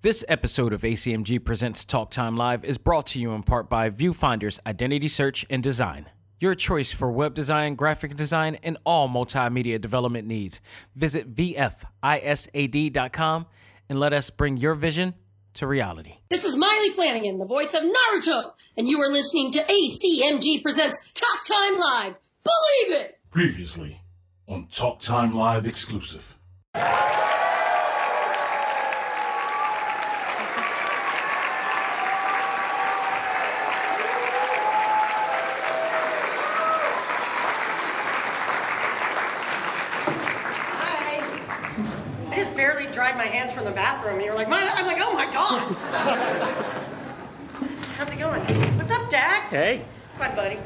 This episode of ACMG Presents Talk Time Live is brought to you in part by Viewfinder's Identity Search and Design. Your choice for web design, graphic design, and all multimedia development needs. Visit VFISAD.com and let us bring your vision to reality. This is Maile Flanagan, the voice of Naruto, and you are listening to ACMG Presents Talk Time Live. Believe it! Previously on Talk Time Live exclusive. Hi. I just barely dried my hands from the bathroom, and you're like, "Mine," I'm like, oh my god. How's it going? What's up, Dax? Hey. My buddy.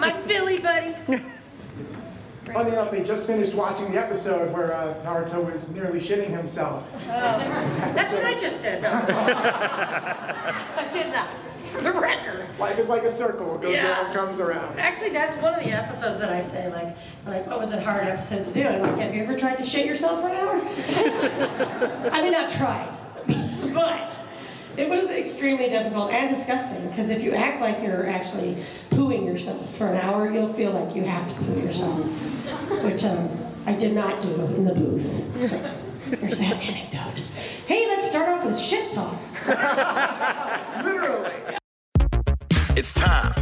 my Philly buddy. Funny enough, they just finished watching the episode where uh, Naruto was nearly shitting himself. Oh. That's what I just did. I did that, for the record. Life is like a circle, it goes Yeah. around, comes around. Actually, that's one of the episodes that I say, like, like, what was a hard episode to do? And I'm like, have you ever tried to shit yourself for an hour? I mean, not tried, but it was extremely difficult and disgusting because if you act like you're actually pooing yourself for an hour, you'll feel like you have to poo yourself, which um, I did not do in the booth. So there's that anecdote. Hey, let's start off with shit talk. Literally. It's time.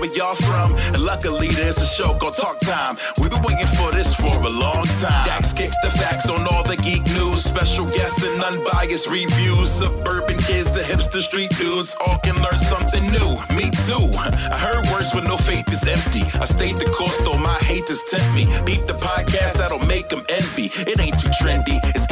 where y'all from. And luckily, there's a show called Talk Time. We've been waiting for this for a long time. Dax kicks the facts on all the geek news, special guests and unbiased reviews. Suburban kids, the hipster street dudes, all can learn something new. Me too. I heard words when no faith is empty. I stayed the course, though my haters tempt me. Beat the podcast, that'll make them envy. It ain't too trendy, it's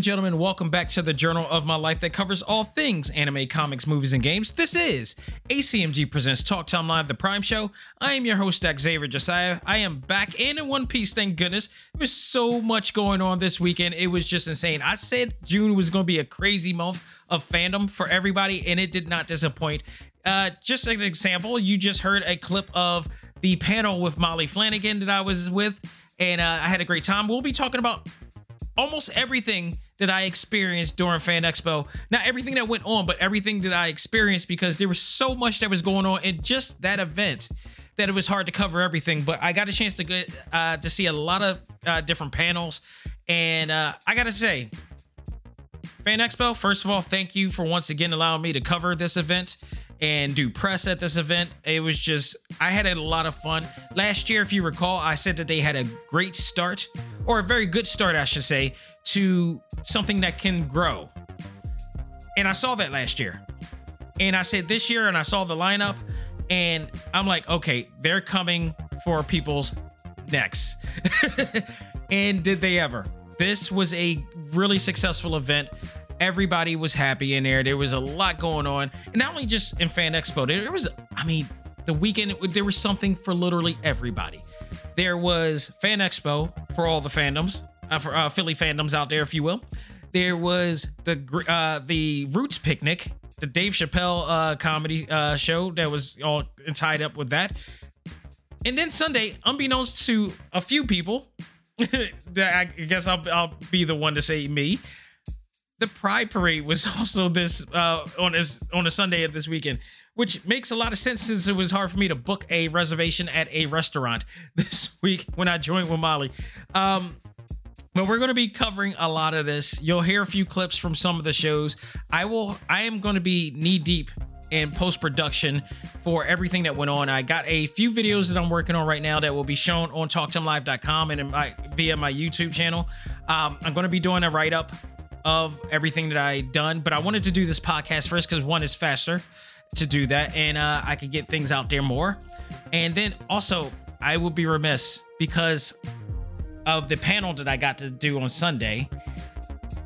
And gentlemen, welcome back to the journal of my life that covers all things anime, comics, movies, and games. This is ACMG Presents Talk Time Live, the Prime Show. I am your host, Xavier Josiah. I am back and in one piece, thank goodness. There was so much going on this weekend. It was just insane. I said June was going to be a crazy month of fandom for everybody, and it did not disappoint. Uh, just an example, you just heard a clip of the panel with Molly Flanagan that I was with, and uh, I had a great time. We'll be talking about almost everything that I experienced during Fan Expo. Not everything that went on, but everything that I experienced because there was so much that was going on in just that event that it was hard to cover everything. But I got a chance to get uh, to see a lot of uh, different panels, and uh, I gotta say, Fan Expo, first of all, thank you for once again allowing me to cover this event and do press at this event. It was just, I had a lot of fun. Last year, if you recall, I said that they had a great start, or a very good start, I should say, to something that can grow. And I saw that last year. And I said this year, and I saw the lineup, and I'm like, okay, they're coming for people's necks. and did they ever? This was a really successful event. Everybody was happy in there. There was a lot going on. And not only just in Fan Expo, there was, I mean, the weekend, there was something for literally everybody. There was Fan Expo for all the fandoms, uh, for uh, Philly fandoms out there, if you will. There was the uh, the Roots Picnic, the Dave Chappelle uh, comedy uh, show that was all tied up with that. And then Sunday, unbeknownst to a few people, I guess I'll, I'll be the one to say me, the Pride Parade was also this uh, on on a Sunday of this weekend, which makes a lot of sense since it was hard for me to book a reservation at a restaurant this week when I joined with Molly. Um, but we're going to be covering a lot of this. You'll hear a few clips from some of the shows. I will. I am going to be knee deep in post production for everything that went on. I got a few videos that I'm working on right now that will be shown on TalkTimeLive.com and my, via my YouTube channel. Um, I'm going to be doing a write up of everything that I done, but I wanted to do this podcast first because one is faster to do that, and uh, I could get things out there more. And then also, I would be remiss because of the panel that I got to do on Sunday.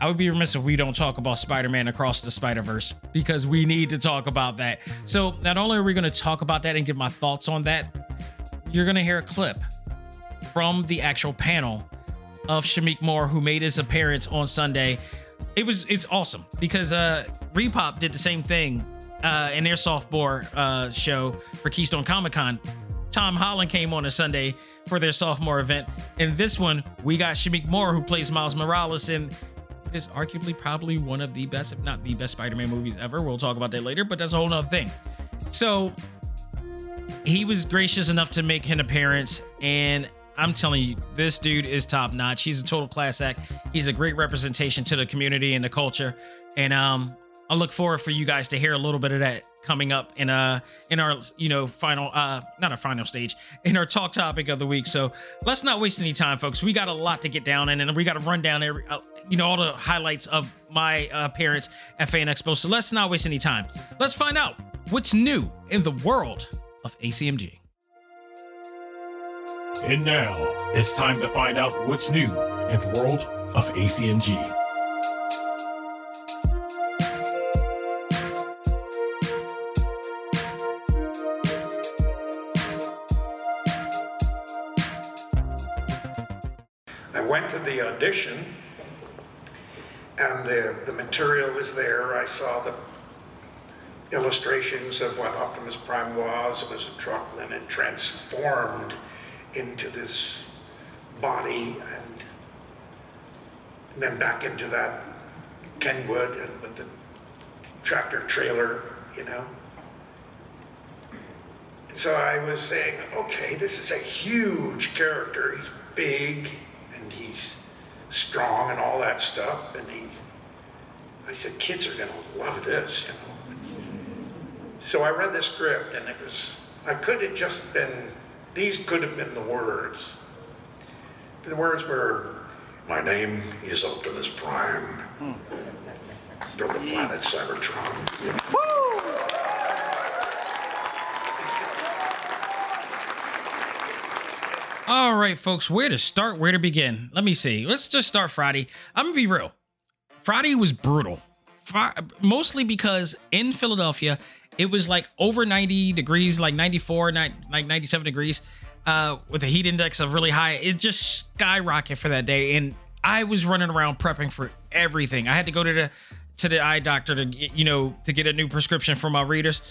I would be remiss if we don't talk about Spider Man Across the Spider Verse because we need to talk about that. So, not only are we going to talk about that and give my thoughts on that, you're going to hear a clip from the actual panel of Shameik Moore, who made his appearance on Sunday. It was it's awesome because uh ReedPop did the same thing uh in their sophomore uh show for Keystone Comic Con. Tom Holland came on a Sunday for their sophomore event. And this one, we got Shameik Moore, who plays Miles Morales and is arguably probably one of the best, if not the best Spider-Man movies ever. We'll talk about that later, but that's a whole nother thing. So he was gracious enough to make an appearance, and I'm telling you, this dude is top notch. He's a total class act. He's a great representation to the community and the culture. And um, I look forward for you guys to hear a little bit of that coming up in uh in our you know final uh not our final stage in our talk topic of the week so let's not waste any time folks we got a lot to get down in and we got to run down every uh, you know all the highlights of my uh, appearance at fan expo. So let's not waste any time. Let's find out what's new in the world of acmg And now, it's time to find out what's new in the world of ACMG. I went to the audition, and the, the material was there. I saw the illustrations of what Optimus Prime was. It was a truck, then it transformed into this body, and, and then back into that Kenworth and with the tractor trailer, you know. And so I was saying, okay, this is a huge character. He's big and he's strong and all that stuff. And he, I said, kids are gonna love this, you know. So I read the script and it was, I could have just been, these could have been the words. The words were, my name is Optimus Prime hmm. from the planet Cybertron. All right folks where to start where to begin? Let me see. Let's just start friday. I'm gonna be real. Friday was brutal. Mostly because in philadelphia it was like over 90 degrees like 94 ni- like 97 degrees uh with a heat index of really high. It just skyrocketed for that day and i was running around prepping for everything. I had to go to the to the eye doctor to get, you know to get a new prescription for my readers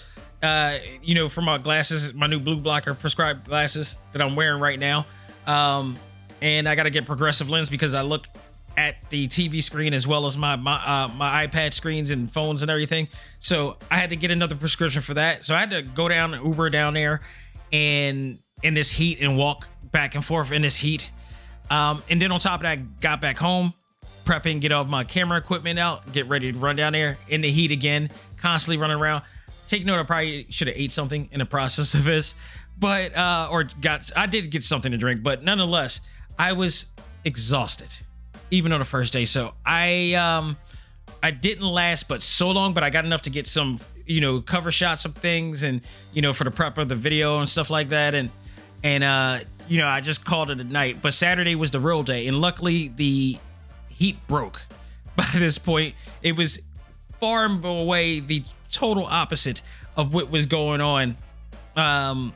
uh you know for my glasses my new blue blocker prescribed glasses that i'm wearing right now. Um and i got to get progressive lens because i look at the tv screen as well as my my uh, my ipad screens and phones and everything. So i had to get another prescription for that. So i had to go down uber down there and in this heat and walk back and forth in this heat. Um and then on top of that got back home prepping, get all of my camera equipment out, get ready to run down there in the heat again, constantly running around. Take note, I probably should have ate something in the process of this, but uh, or got I did get something to drink, but nonetheless, I was exhausted, even on the first day. So I um I didn't last but so long, but I got enough to get some, you know, cover shots of things and you know for the prep of the video and stuff like that, and and uh you know I just called it a night. But Saturday was the real day, and luckily the heat broke by this point. It was far away the total opposite of what was going on. Um,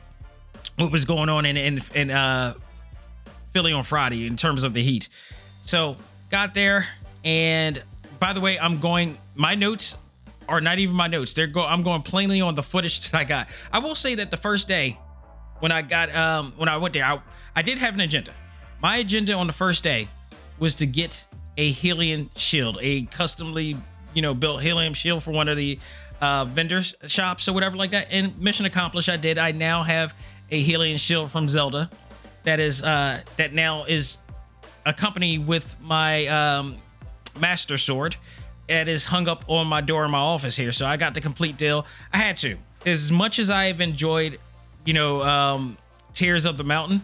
what was going on in in, in uh, Philly on Friday in terms of the heat. So got there, and by the way, I'm going. My notes are not even my notes. They're go. I'm going plainly on the footage that I got. I will say that the first day when I got um when I went there, I, I did have an agenda. My agenda on the first day was to get a Hylian shield, a customly, you know, built Hylian shield for one of the uh, vendors shops or whatever like that. And mission accomplished. I did. I now have a Hylian shield from Zelda that is uh that now is accompanied with my um master sword that is hung up on my door in my office here. So I got the complete deal. I had to. As much as I have enjoyed, you know, um Tears of the Mountain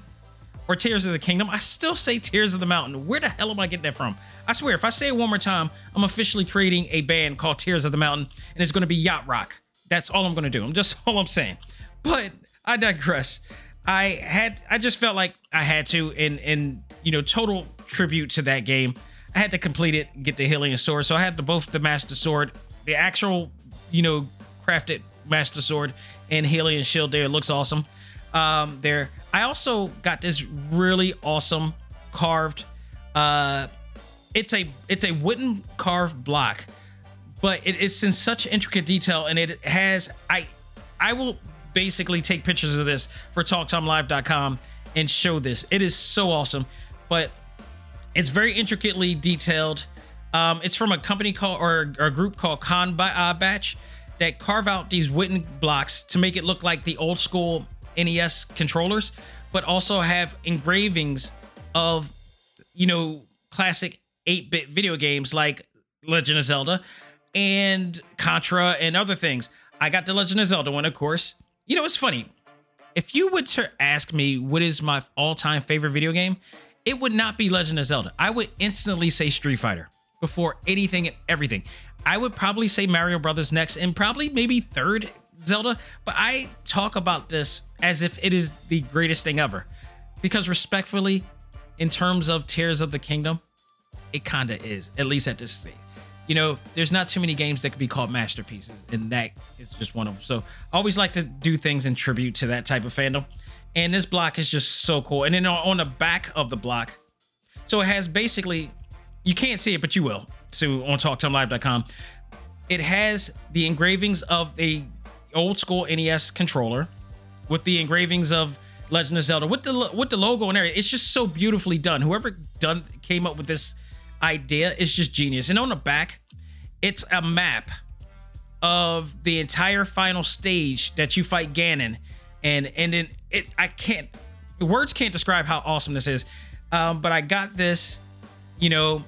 or Tears of the Kingdom, I still say Tears of the Mountain. Where the hell am I getting that from? I swear, if I say it one more time, I'm officially creating a band called Tears of the Mountain, and it's gonna be yacht rock. That's all I'm gonna do. I'm just all I'm saying. But I digress. I had I just felt like I had to in in you know total tribute to that game. I had to complete it, get the Hylian sword. So I had the both the Master Sword, the actual you know crafted Master Sword and Hylian shield. There, it looks awesome. Um, there. I also got this really awesome carved. Uh, it's a it's a wooden carved block, but it, it's in such intricate detail, and it has I I will basically take pictures of this for TalkTimeLive.com and show this. It is so awesome, but it's very intricately detailed. Um, it's from a company called or, or a group called Con uh, Batch that carve out these wooden blocks to make it look like the old school NES controllers, but also have engravings of you know classic 8-bit video games like Legend of Zelda and Contra and other things. I got the Legend of Zelda one, of course. You know, it's funny. If you would to ask me what is my all-time favorite video game, it would not be Legend of Zelda. I would instantly say Street Fighter before anything and everything. I would probably say Mario Brothers next and probably maybe third Zelda, but I talk about this as if it is the greatest thing ever. Because respectfully, in terms of Tears of the Kingdom, it kind of is, at least at this stage you know, there's not too many games that could be called masterpieces, and that is just one of them. So I always like to do things in tribute to that type of fandom. And this block is just so cool. And then on the back of the block, so it has basically, you can't see it, but you will. So on TalkTimeLive.com, it has the engravings of a old school NES controller with the engravings of Legend of Zelda with the with the logo and everything. It's just so beautifully done. Whoever done came up with this idea is just genius. And on the back, it's a map of the entire final stage that you fight Ganon. And and then it I can't words can't describe how awesome this is. Um, but I got this, you know,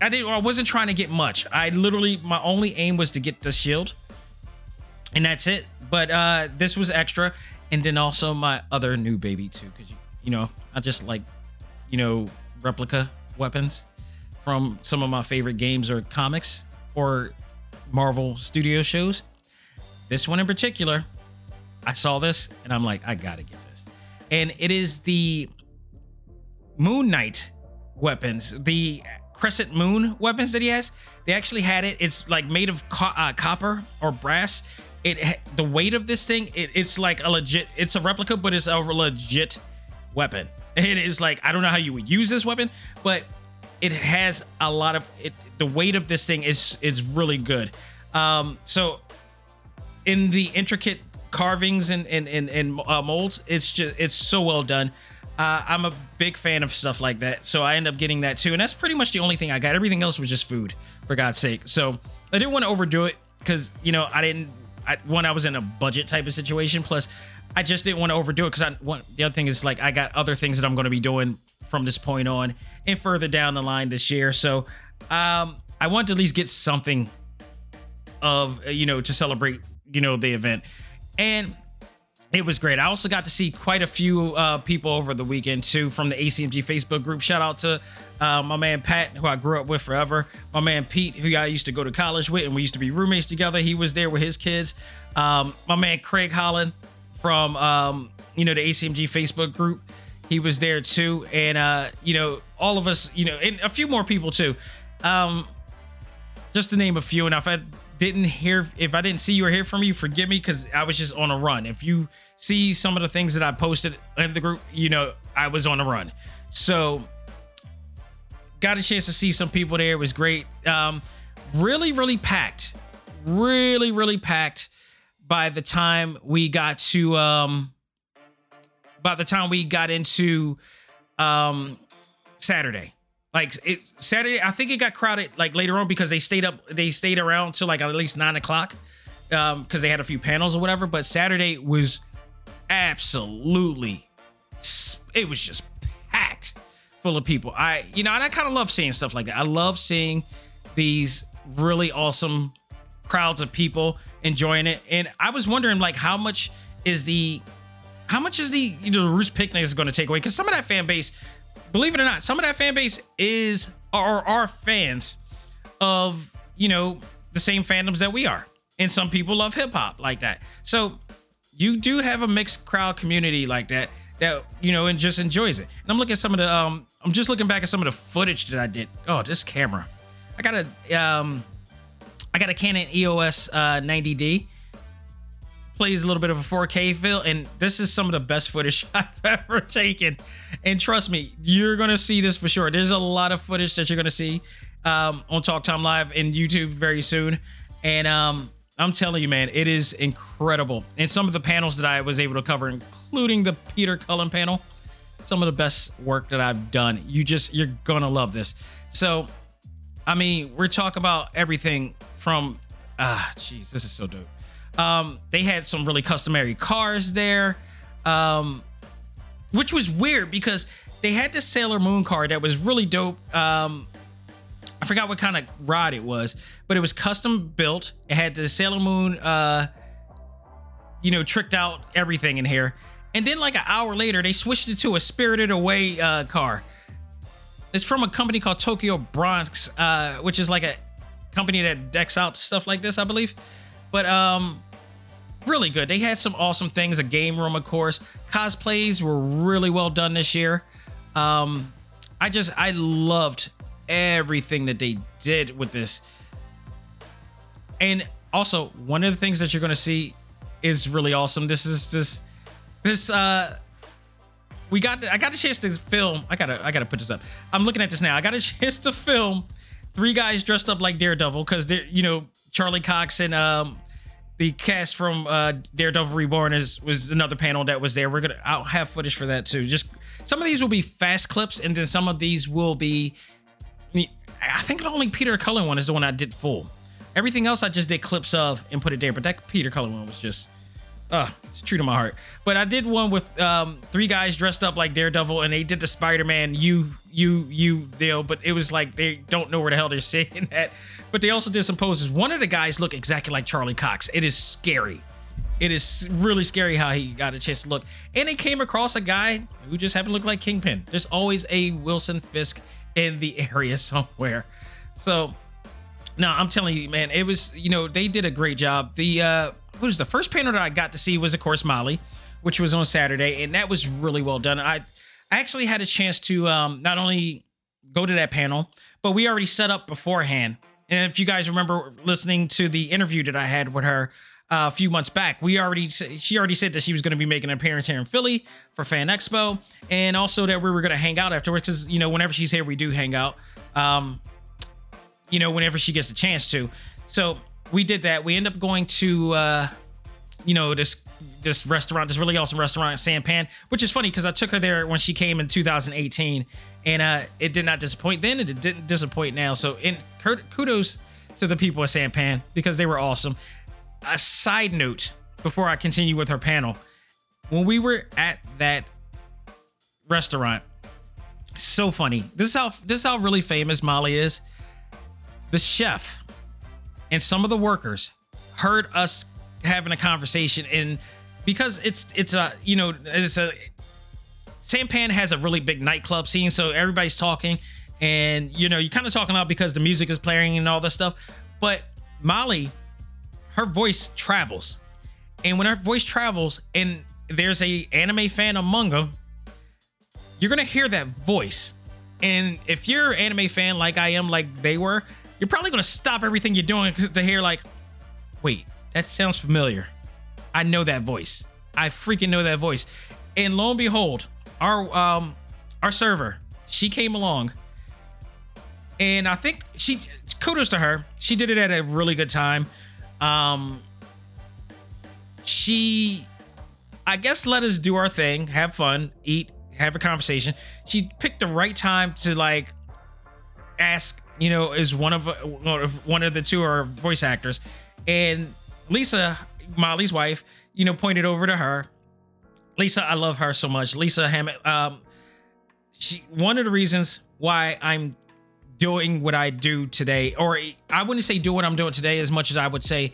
I didn't I wasn't trying to get much. I literally my only aim was to get the shield. And that's it. But uh this was extra. And then also my other new baby too, because you, you know, I just like, you know, replica weapons from some of my favorite games or comics or Marvel Studio shows. This one in particular, I saw this and I'm like, I gotta get this. And it is the Moon Knight weapons, the Crescent Moon weapons that he has. They actually had it. It's like made of co- uh, copper or brass. It the weight of this thing, it, it's like a legit. It's a replica, but it's a legit weapon. It is like I don't know how you would use this weapon, but it has a lot of it. The weight of this thing is is really good. Um, so in the intricate carvings and and and, and uh, molds, it's just it's so well done. Uh, I'm a big fan of stuff like that, so I end up getting that too, and that's pretty much the only thing I got. Everything else was just food, for God's sake. So I didn't want to overdo it because you know I didn't. I, one, I was in a budget type of situation. Plus, I just didn't want to overdo it because I. One, the other thing is like I got other things that I'm going to be doing from this point on and further down the line this year. So um, I want to at least get something of you know to celebrate you know the event, and it was great. I also got to see quite a few uh, people over the weekend too from the ACMG Facebook group. Shout out to uh, my man Pat, who I grew up with forever. My man Pete, who I used to go to college with, and we used to be roommates together. He was there with his kids. Um, my man Craig Holland from um, you know the ACMG Facebook group. He was there too, and uh, you know all of us, you know, and a few more people too. Um, just to name a few, and I've I didn't hear, if I didn't see you or hear from you, forgive me because I was just on a run. If you see some of the things that I posted in the group, you know I was on a run. So got a chance to see some people there. It was great. Um, really, really packed. Really, really packed. By the time we got to um, by the time we got into um Saturday. Like it Saturday, I think it got crowded like later on because they stayed up, they stayed around till like at least nine o'clock, um, because they had a few panels or whatever. But Saturday was absolutely, it was just packed full of people. I, you know, and I kind of love seeing stuff like that. I love seeing these really awesome crowds of people enjoying it. And I was wondering, like, how much is the, how much is the, you know, the Roots Picnic is going to take away? Because some of that fan base believe it or not, some of that fan base is or are fans of, you know, the same fandoms that we are. And some people love hip hop like that. So you do have a mixed crowd community like that that you know and just enjoys it. And I'm looking at some of the um I'm just looking back at some of the footage that I did. Oh, this camera. I got a um I got a Canon EOS uh 90D plays a little bit of a 4K feel, and this is some of the best footage I've ever taken. And trust me, you're gonna see this for sure. There's a lot of footage that you're gonna see um, on Talk Time Live and YouTube very soon, and um, I'm telling you, man, it is incredible. And some of the panels that I was able to cover, including the Peter Cullen panel, some of the best work that I've done. You just you're gonna love this. So, I mean, we're talking about everything from ah, jeez, this is so dope um, they had some really customary cars there, um, which was weird because they had this Sailor Moon car that was really dope. Um, I forgot what kind of rod it was, but it was custom built. It had the Sailor Moon, uh, you know, tricked out everything in here. And then, like an hour later, they switched it to a Spirited Away uh, car. It's from a company called Tokyo Bronx, uh, which is like a company that decks out stuff like this, I believe. But um, really good. They had some awesome things. A game room, of course. Cosplays were really well done this year. Um, I just I loved everything that they did with this. And also, one of the things that you're gonna see is really awesome. This is this this uh we got I got a chance to film. I gotta I gotta put this up. I'm looking at this now. I got a chance to film three guys dressed up like Daredevil because they're you know Charlie Cox and um the cast from uh, Daredevil Reborn is was another panel that was there. We're gonna I'll have footage for that too. Just some of these will be fast clips, and then some of these will be. I think the only Peter Cullen one is the one I did full. Everything else I just did clips of and put it there, but that Peter Cullen one was just. Uh, it's true to my heart. But I did one with um, three guys dressed up like Daredevil, and they did the Spider-Man you you you deal. But it was like they don't know where the hell they're saying that but they also did some poses. One of the guys looked exactly like Charlie Cox. It is scary. It is really scary how he got a chance to look. And they came across a guy who just happened to look like Kingpin. There's always a Wilson Fisk in the area somewhere. So, no, I'm telling you, man, it was, you know, they did a great job. The, uh, what was the first panel that I got to see was, of course, Molly, which was on Saturday. And that was really well done. I, I actually had a chance to um, not only go to that panel, but we already set up beforehand and if you guys remember listening to the interview that I had with her uh, a few months back, we already she already said that she was going to be making an appearance here in Philly for Fan Expo, and also that we were going to hang out afterwards because you know whenever she's here we do hang out. Um, you know whenever she gets the chance to. So we did that. We end up going to uh, you know this this restaurant, this really awesome restaurant at Sampan, which is funny because I took her there when she came in 2018, and uh, it did not disappoint then, and it didn't disappoint now. So, in kudos to the people at Sampan because they were awesome. A side note before I continue with her panel, when we were at that restaurant, so funny. This is how this is how really famous Molly is. The chef and some of the workers heard us having a conversation and because it's it's a you know it's a Sampan has a really big nightclub scene, so everybody's talking, and you know you're kind of talking out because the music is playing and all this stuff. But Molly, her voice travels, and when her voice travels, and there's a anime fan among them, you're gonna hear that voice. And if you're an anime fan like I am, like they were, you're probably gonna stop everything you're doing to hear like, wait, that sounds familiar. I know that voice. I freaking know that voice. And lo and behold, our um our server, she came along. And I think she kudos to her. She did it at a really good time. Um she I guess let us do our thing, have fun, eat, have a conversation. She picked the right time to like ask, you know, is one of one of the two our voice actors, and Lisa, Molly's wife, you know, pointed over to her. Lisa, I love her so much. Lisa Hammett. Um, she one of the reasons why I'm doing what I do today, or I wouldn't say do what I'm doing today as much as I would say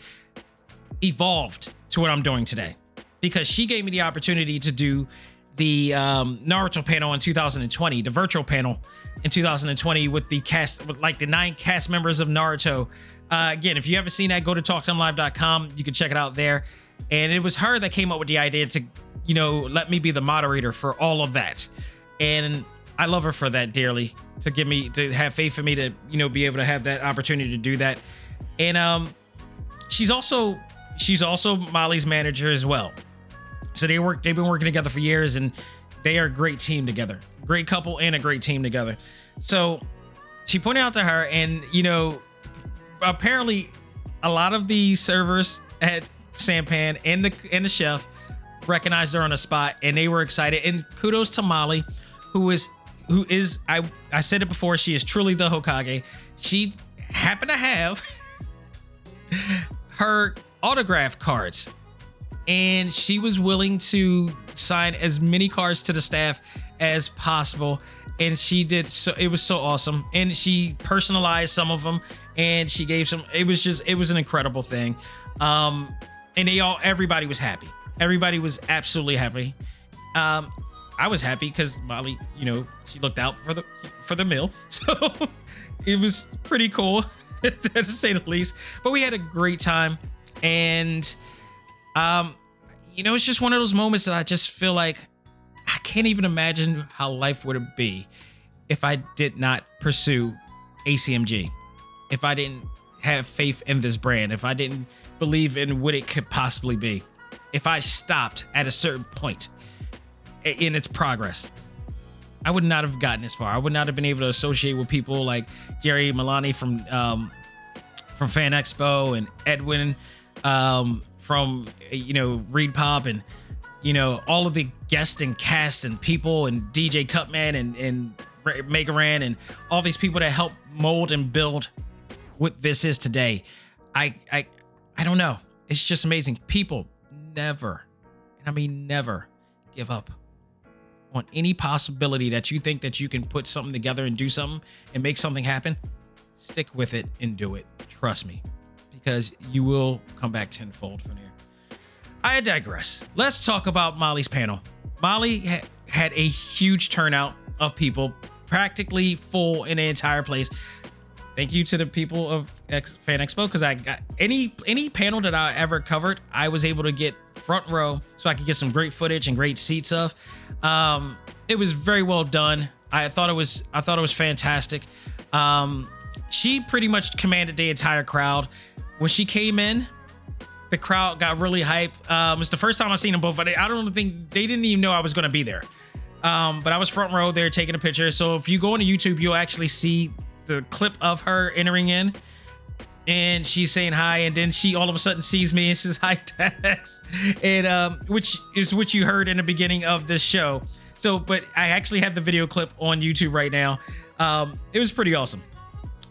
evolved to what I'm doing today, because she gave me the opportunity to do the um, Naruto panel in 2020, the virtual panel in 2020 with the cast, with like the nine cast members of Naruto. Uh, again, if you haven't seen that, go to talktimelive.com. You can check it out there. And it was her that came up with the idea to, you know, let me be the moderator for all of that. And I love her for that dearly to give me to have faith for me to, you know, be able to have that opportunity to do that. And um she's also she's also Molly's manager as well. So they work they've been working together for years and they are a great team together. Great couple and a great team together. So she pointed out to her and you know apparently a lot of the servers at Sampan and the and the chef recognized her on the spot and they were excited and kudos to Molly who is who is I I said it before she is truly the Hokage. She happened to have her autograph cards and she was willing to sign as many cards to the staff as possible and she did so it was so awesome and she personalized some of them and she gave some it was just it was an incredible thing. Um and they all everybody was happy. Everybody was absolutely happy. Um i was happy because molly you know she looked out for the for the meal. So it was pretty cool to say the least. But we had a great time. And um, you know, it's just one of those moments that I just feel like I can't even imagine how life would be if I did not pursue ACMG. If I didn't have faith in this brand, if I didn't believe in what it could possibly be, if I stopped at a certain point in its progress, I would not have gotten this far. I would not have been able to associate with people like Jerry Milani from um, from Fan Expo and Edwin um, from you know Reed Pop and you know all of the guests and cast and people and DJ Cutman and and Mega Ran and all these people that help mold and build what this is today. I I I don't know. It's just amazing. People never, and I mean never, give up on any possibility that you think that you can put something together and do something and make something happen. Stick with it and do it. Trust me because you will come back tenfold from here. I digress. Let's talk about Molly's panel. Molly ha- had a huge turnout of people, practically full in the entire place. Thank you to the people of X- Fan Expo because I got any any panel that I ever covered, I was able to get front row so I could get some great footage and great seats of. Um, it was very well done. I thought it was I thought it was fantastic. Um, she pretty much commanded the entire crowd when she came in, the crowd got really hype. Um, it's the first time I've seen them both. I don't think they didn't even know I was going to be there. Um, but I was front row there taking a picture. So if you go into YouTube, you'll actually see the clip of her entering in and she's saying hi, and then she all of a sudden sees me and says hi, Dax, and um, which is what you heard in the beginning of this show. So, but I actually have the video clip on YouTube right now. Um, it was pretty awesome.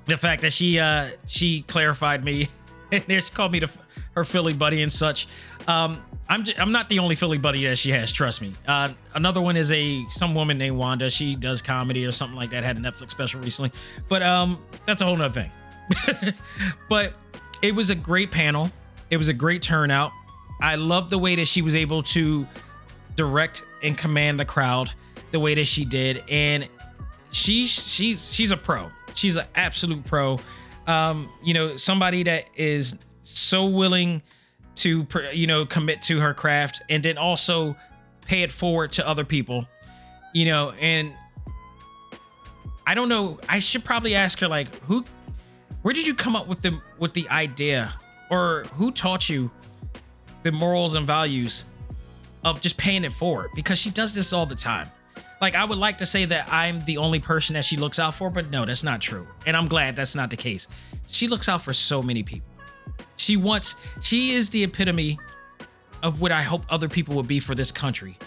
The fact that she uh, she clarified me and she called me the, her Philly buddy and such. Um, I'm j- I'm not the only Philly buddy that she has. Trust me. Uh, another one is a some woman named Wanda. She does comedy or something like that. Had a Netflix special recently, but um, that's a whole nother thing. but it was a great panel. It was a great turnout. I love the way that she was able to direct and command the crowd the way that she did, and she's she's she's a pro. She's an absolute pro um, you know, somebody that is so willing to, you know, commit to her craft and then also pay it forward to other people, you know, and I don't know. I should probably ask her like, who, where did you come up with the with the idea, or who taught you the morals and values of just paying it forward? Because she does this all the time. Like I would like to say that I'm the only person that she looks out for, but no, that's not true. And I'm glad that's not the case. She looks out for so many people. She wants she is the epitome of what I hope other people would be for this country.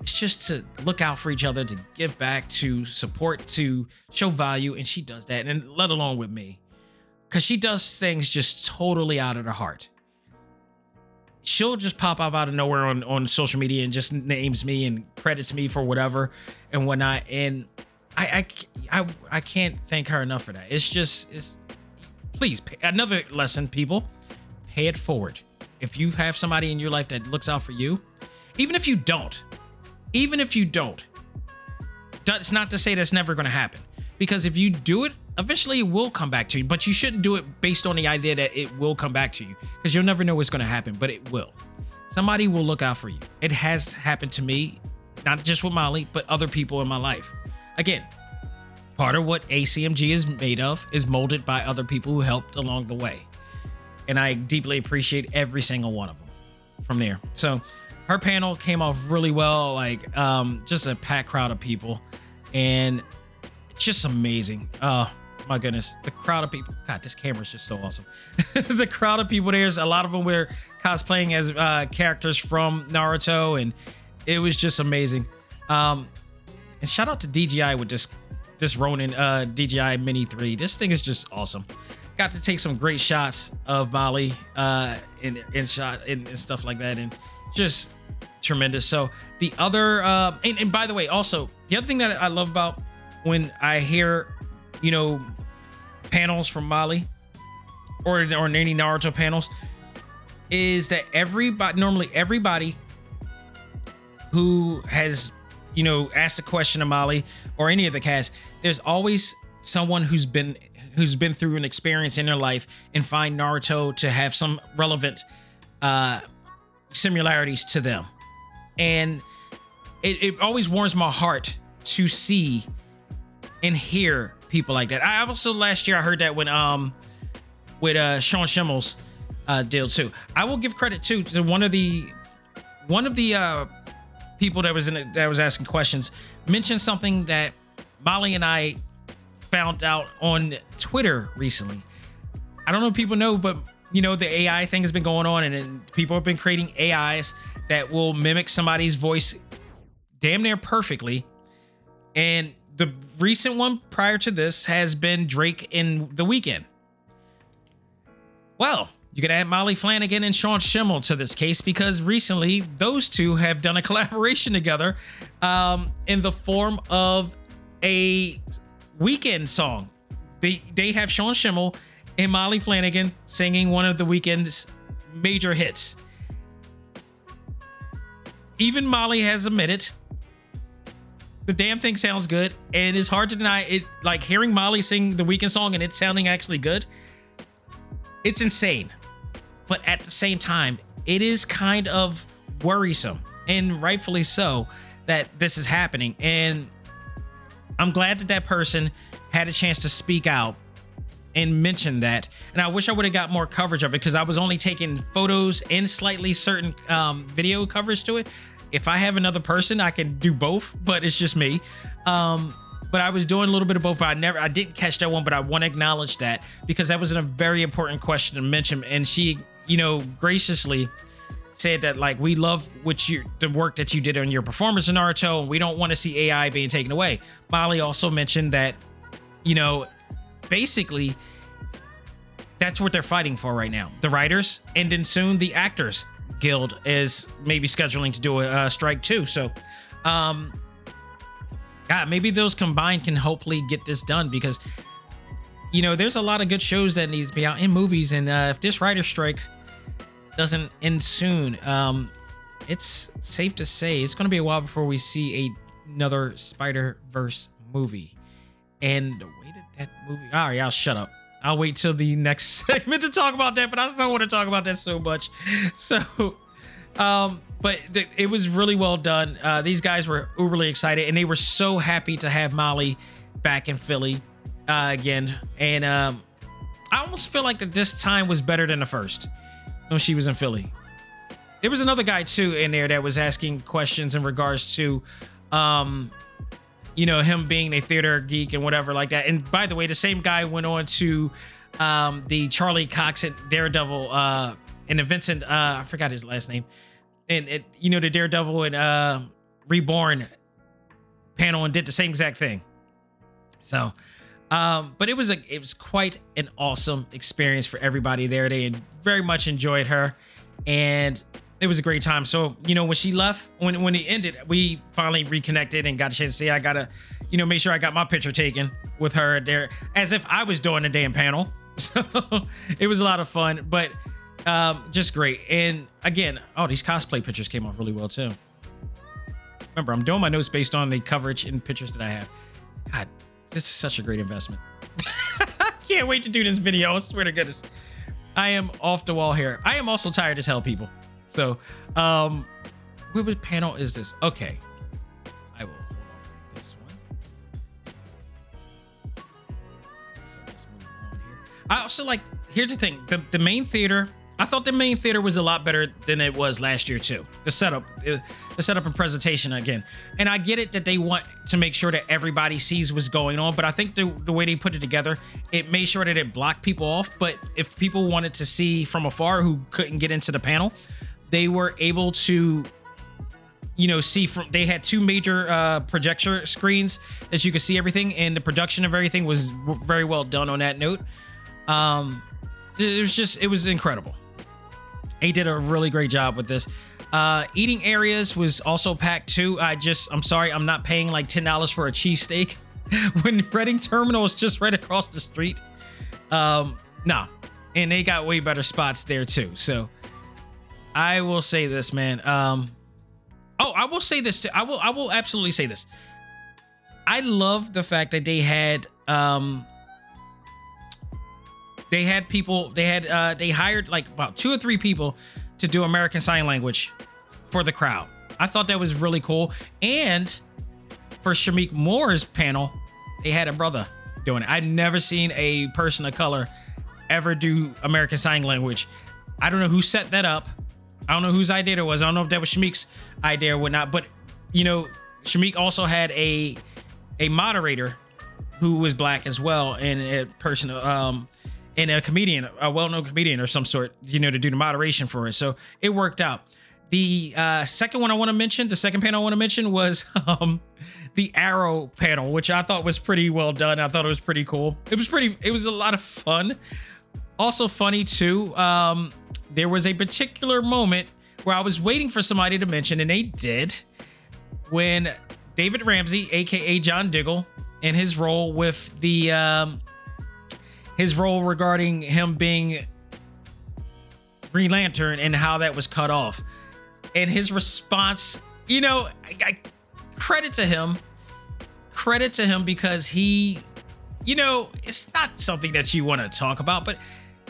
it's just to look out for each other, to give back, to support, to show value, and she does that, and let alone with me, because she does things just totally out of her heart. She'll just pop up out of nowhere on on social media and just names me and credits me for whatever and whatnot, and I I I, I can't thank her enough for that. It's just it's please pay, another lesson, people, pay it forward. If you have somebody in your life that looks out for you, even if you don't, even if you don't, that's not to say that's never going to happen. Because if you do it, eventually it will come back to you. But you shouldn't do it based on the idea that it will come back to you, because you'll never know what's going to happen. But it will. Somebody will look out for you. It has happened to me, not just with Molly, but other people in my life. Again, part of what ACMG is made of is molded by other people who helped along the way. And I deeply appreciate every single one of them from there. So her panel came off really well, like um, just a packed crowd of people. And it's just amazing. Oh my goodness. The crowd of people. God, this camera is just so awesome. the crowd of people there's a lot of them were cosplaying as uh, characters from Naruto, and it was just amazing. Um, and shout out to DJI with this this Ronin uh, DJI Mini 3. This thing is just awesome. Got to take some great shots of Molly uh, and, and shot and, and stuff like that, and just tremendous. So the other, uh, and, and by the way, also the other thing that I love about when I hear, you know, panels from Molly or or any Naruto panels is that everybody normally everybody who has you know asked a question to Molly or any of the cast, there's always someone who's been who's been through an experience in their life and find Naruto to have some relevant uh similarities to them. And it, it always warms my heart to see and hear people like that. I also last year I heard that when um with uh Sean Schemmel's uh deal too. I will give credit too to one of the one of the uh people that was in it that was asking questions mentioned something that Molly and I found out on Twitter recently. I don't know if people know, but you know the AI thing has been going on, and, and people have been creating AIs that will mimic somebody's voice damn near perfectly. And the recent one prior to this has been Drake in The Weeknd. Well, you can add Molly Flanagan and Sean Schemmel to this case because recently those two have done a collaboration together um, in the form of a Weeknd song. They they have Sean Schemmel and Molly Flanagan singing one of the Weeknd's major hits. Even Molly has admitted the damn thing sounds good, and it's hard to deny it. Like hearing Molly sing the Weeknd song and it sounding actually good, it's insane. But at the same time, it is kind of worrisome, and rightfully so, that this is happening. And I'm glad that that person had a chance to speak out and mention that. And I wish I would have got more coverage of it because I was only taking photos and slightly certain um, video coverage to it. If I have another person, I can do both, but it's just me. Um, but I was doing a little bit of both. I never, I didn't catch that one, but I want to acknowledge that because that was a very important question to mention. And she, you know, graciously said that like we love what you the work that you did on your performance in Naruto, and we don't want to see AI being taken away. Molly also mentioned that, you know, basically that's what they're fighting for right now. The writers, and then soon the actors guild is maybe scheduling to do a strike too. So, um, yeah, maybe those combined can hopefully get this done because, you know, there's a lot of good shows that need to be out in movies, and uh, if this writer strike doesn't end soon, um, it's safe to say it's going to be a while before we see a, another Spider Verse movie. And way that movie, all right, I'll shut up. I'll wait till the next segment to talk about that, but I still want to talk about that so much. So, um, but th- it was really well done. Uh, these guys were uberly excited, and they were so happy to have Molly back in Philly uh, again. And um, I almost feel like that this time was better than the first when she was in Philly. There was another guy too in there that was asking questions in regards to, um, you know, him being a theater geek and whatever like that. And by the way, the same guy went on to um, the Charlie Cox at Daredevil uh, and the Vincent, uh, I forgot his last name, and it, you know, the Daredevil and uh, Reborn panel and did the same exact thing. So, um, but it was a it was quite an awesome experience for everybody there. They very much enjoyed her, and it was a great time. So, you know, when she left, when when it ended, we finally reconnected and got a chance to see. I gotta, you know, make sure I got my picture taken with her there, as if I was doing the damn panel. So it was a lot of fun, but um, just great. And again, oh, these cosplay pictures came off really well too. Remember, I'm doing my notes based on the coverage and pictures that I have. God, this is such a great investment. Can't wait to do this video. I swear to goodness. I am off the wall here. I am also tired as hell, people. So, um, what panel is this? Okay. I will hold off this one. So let's move on here. I also like, here's the thing the, the main theater, I thought the main theater was a lot better than it was last year, too. The setup, the setup and presentation again. And I get it that they want to make sure that everybody sees what's going on, but I think the, the way they put it together, it made sure that it blocked people off. But if people wanted to see from afar who couldn't get into the panel, they were able to you know see from they had two major uh projector screens that you could see everything and the production of everything was very well done on that note um it was just it was incredible he did a really great job with this uh eating areas was also packed too i just i'm sorry i'm not paying like ten dollars for a cheesesteak when reading terminal is just right across the street um nah and they got way better spots there too so I will say this, man. Um, oh, I will say this. Too. I will. I will absolutely say this. I love the fact that they had um, they had people. They had uh, they hired like about two or three people to do American Sign Language for the crowd. I thought that was really cool. And for Shameik Moore's panel, they had a brother doing it. I'd never seen a person of color ever do American Sign Language. I don't know who set that up. I don't know whose idea it was. I don't know if that was Shameik's idea or whatnot. But you know, Shameik also had a a moderator who was black as well, and a person, um, and a comedian, a well-known comedian or some sort, you know, to do the moderation for it. So it worked out. The uh, second one I want to mention, the second panel I want to mention was um, the Arrow panel, which I thought was pretty well done. I thought it was pretty cool. It was pretty. It was a lot of fun. Also funny too. Um, there was a particular moment where I was waiting for somebody to mention, and they did, when David Ramsey, aka John Diggle, in his role with the um, his role regarding him being Green Lantern and how that was cut off, and his response, you know, I, I credit to him, credit to him because he, you know, it's not something that you want to talk about, but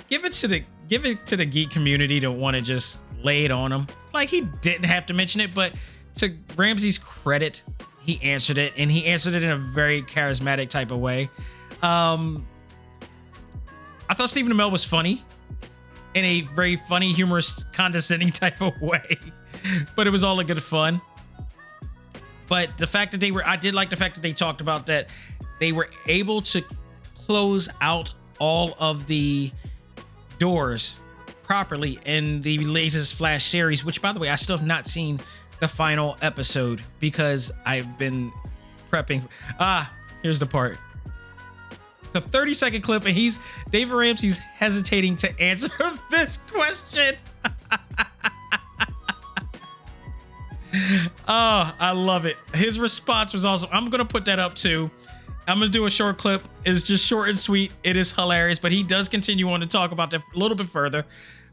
give it to the give it to the geek community to want to just lay it on him. Like he didn't have to mention it, but to Ramsey's credit, he answered it and he answered it in a very charismatic type of way. Um I thought Stephen Amell was funny in a very funny, humorous, condescending type of way. but it was all a good fun. But the fact that they were I did like the fact that they talked about that they were able to close out all of the doors properly in the latest Flash series, which, by the way, I still have not seen the final episode because I've been prepping. Ah, here's the part. It's a 30 second clip, and he's David Ramsey's hesitating to answer this question. oh, I love it. His response was awesome. I'm gonna put that up too. I'm gonna do a short clip. It's just short and sweet. It is hilarious, but he does continue on to talk about that a little bit further.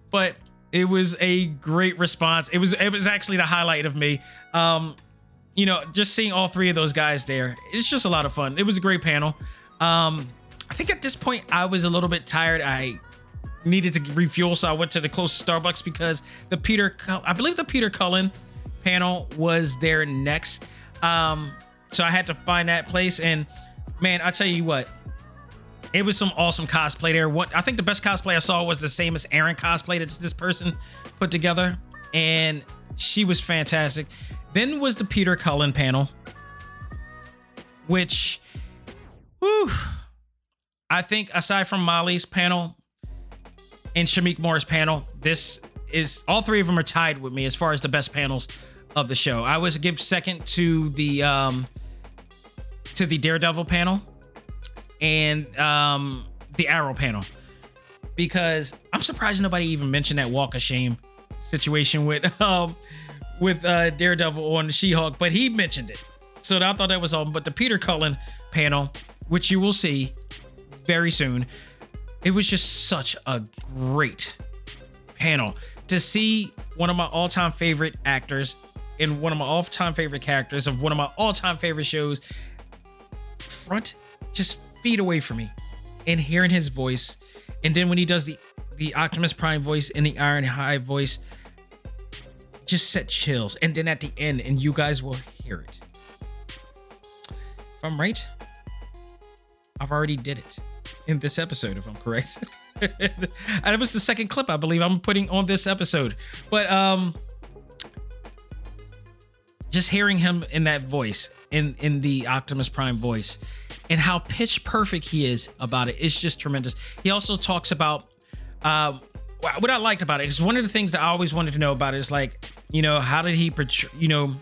But it was a great response. It was it was actually the highlight of me. Um, you know, just seeing all three of those guys there. It's just a lot of fun. It was a great panel. Um, I think at this point I was a little bit tired. I needed to refuel, so I went to the closest Starbucks because the Peter, I believe the Peter Cullen panel was there next. Um, so I had to find that place and man, I tell you what, it was some awesome cosplay there. What I think the best cosplay I saw was the Samus Aran cosplay that this person put together, and she was fantastic. Then was the Peter Cullen panel, which, whew, I think aside from Molly's panel and Shameik Moore's panel, this is all three of them are tied with me as far as the best panels of the show. I was give second to the um to the Daredevil panel and um the Arrow panel because I'm surprised nobody even mentioned that Walk of Shame situation with um with uh Daredevil on She-Hulk, but he mentioned it. So I thought that was all. But the Peter Cullen panel, which you will see very soon, it was just such a great panel. To see one of my all-time favorite actors in one of my all-time favorite characters of one of my all-time favorite shows front just feet away from me and hearing his voice. And then when he does the the optimus prime voice and the Ironhide voice just set chills. And then at the end and you guys will hear it. If i'm right i've already did it in this episode if i'm correct. And it was the second clip i believe i'm putting on this episode. But um just hearing him in that voice in in the optimus prime voice and how pitch perfect he is about it it's just tremendous. He also talks about um what i liked about it is one of the things that i always wanted to know about is like you know how did he you know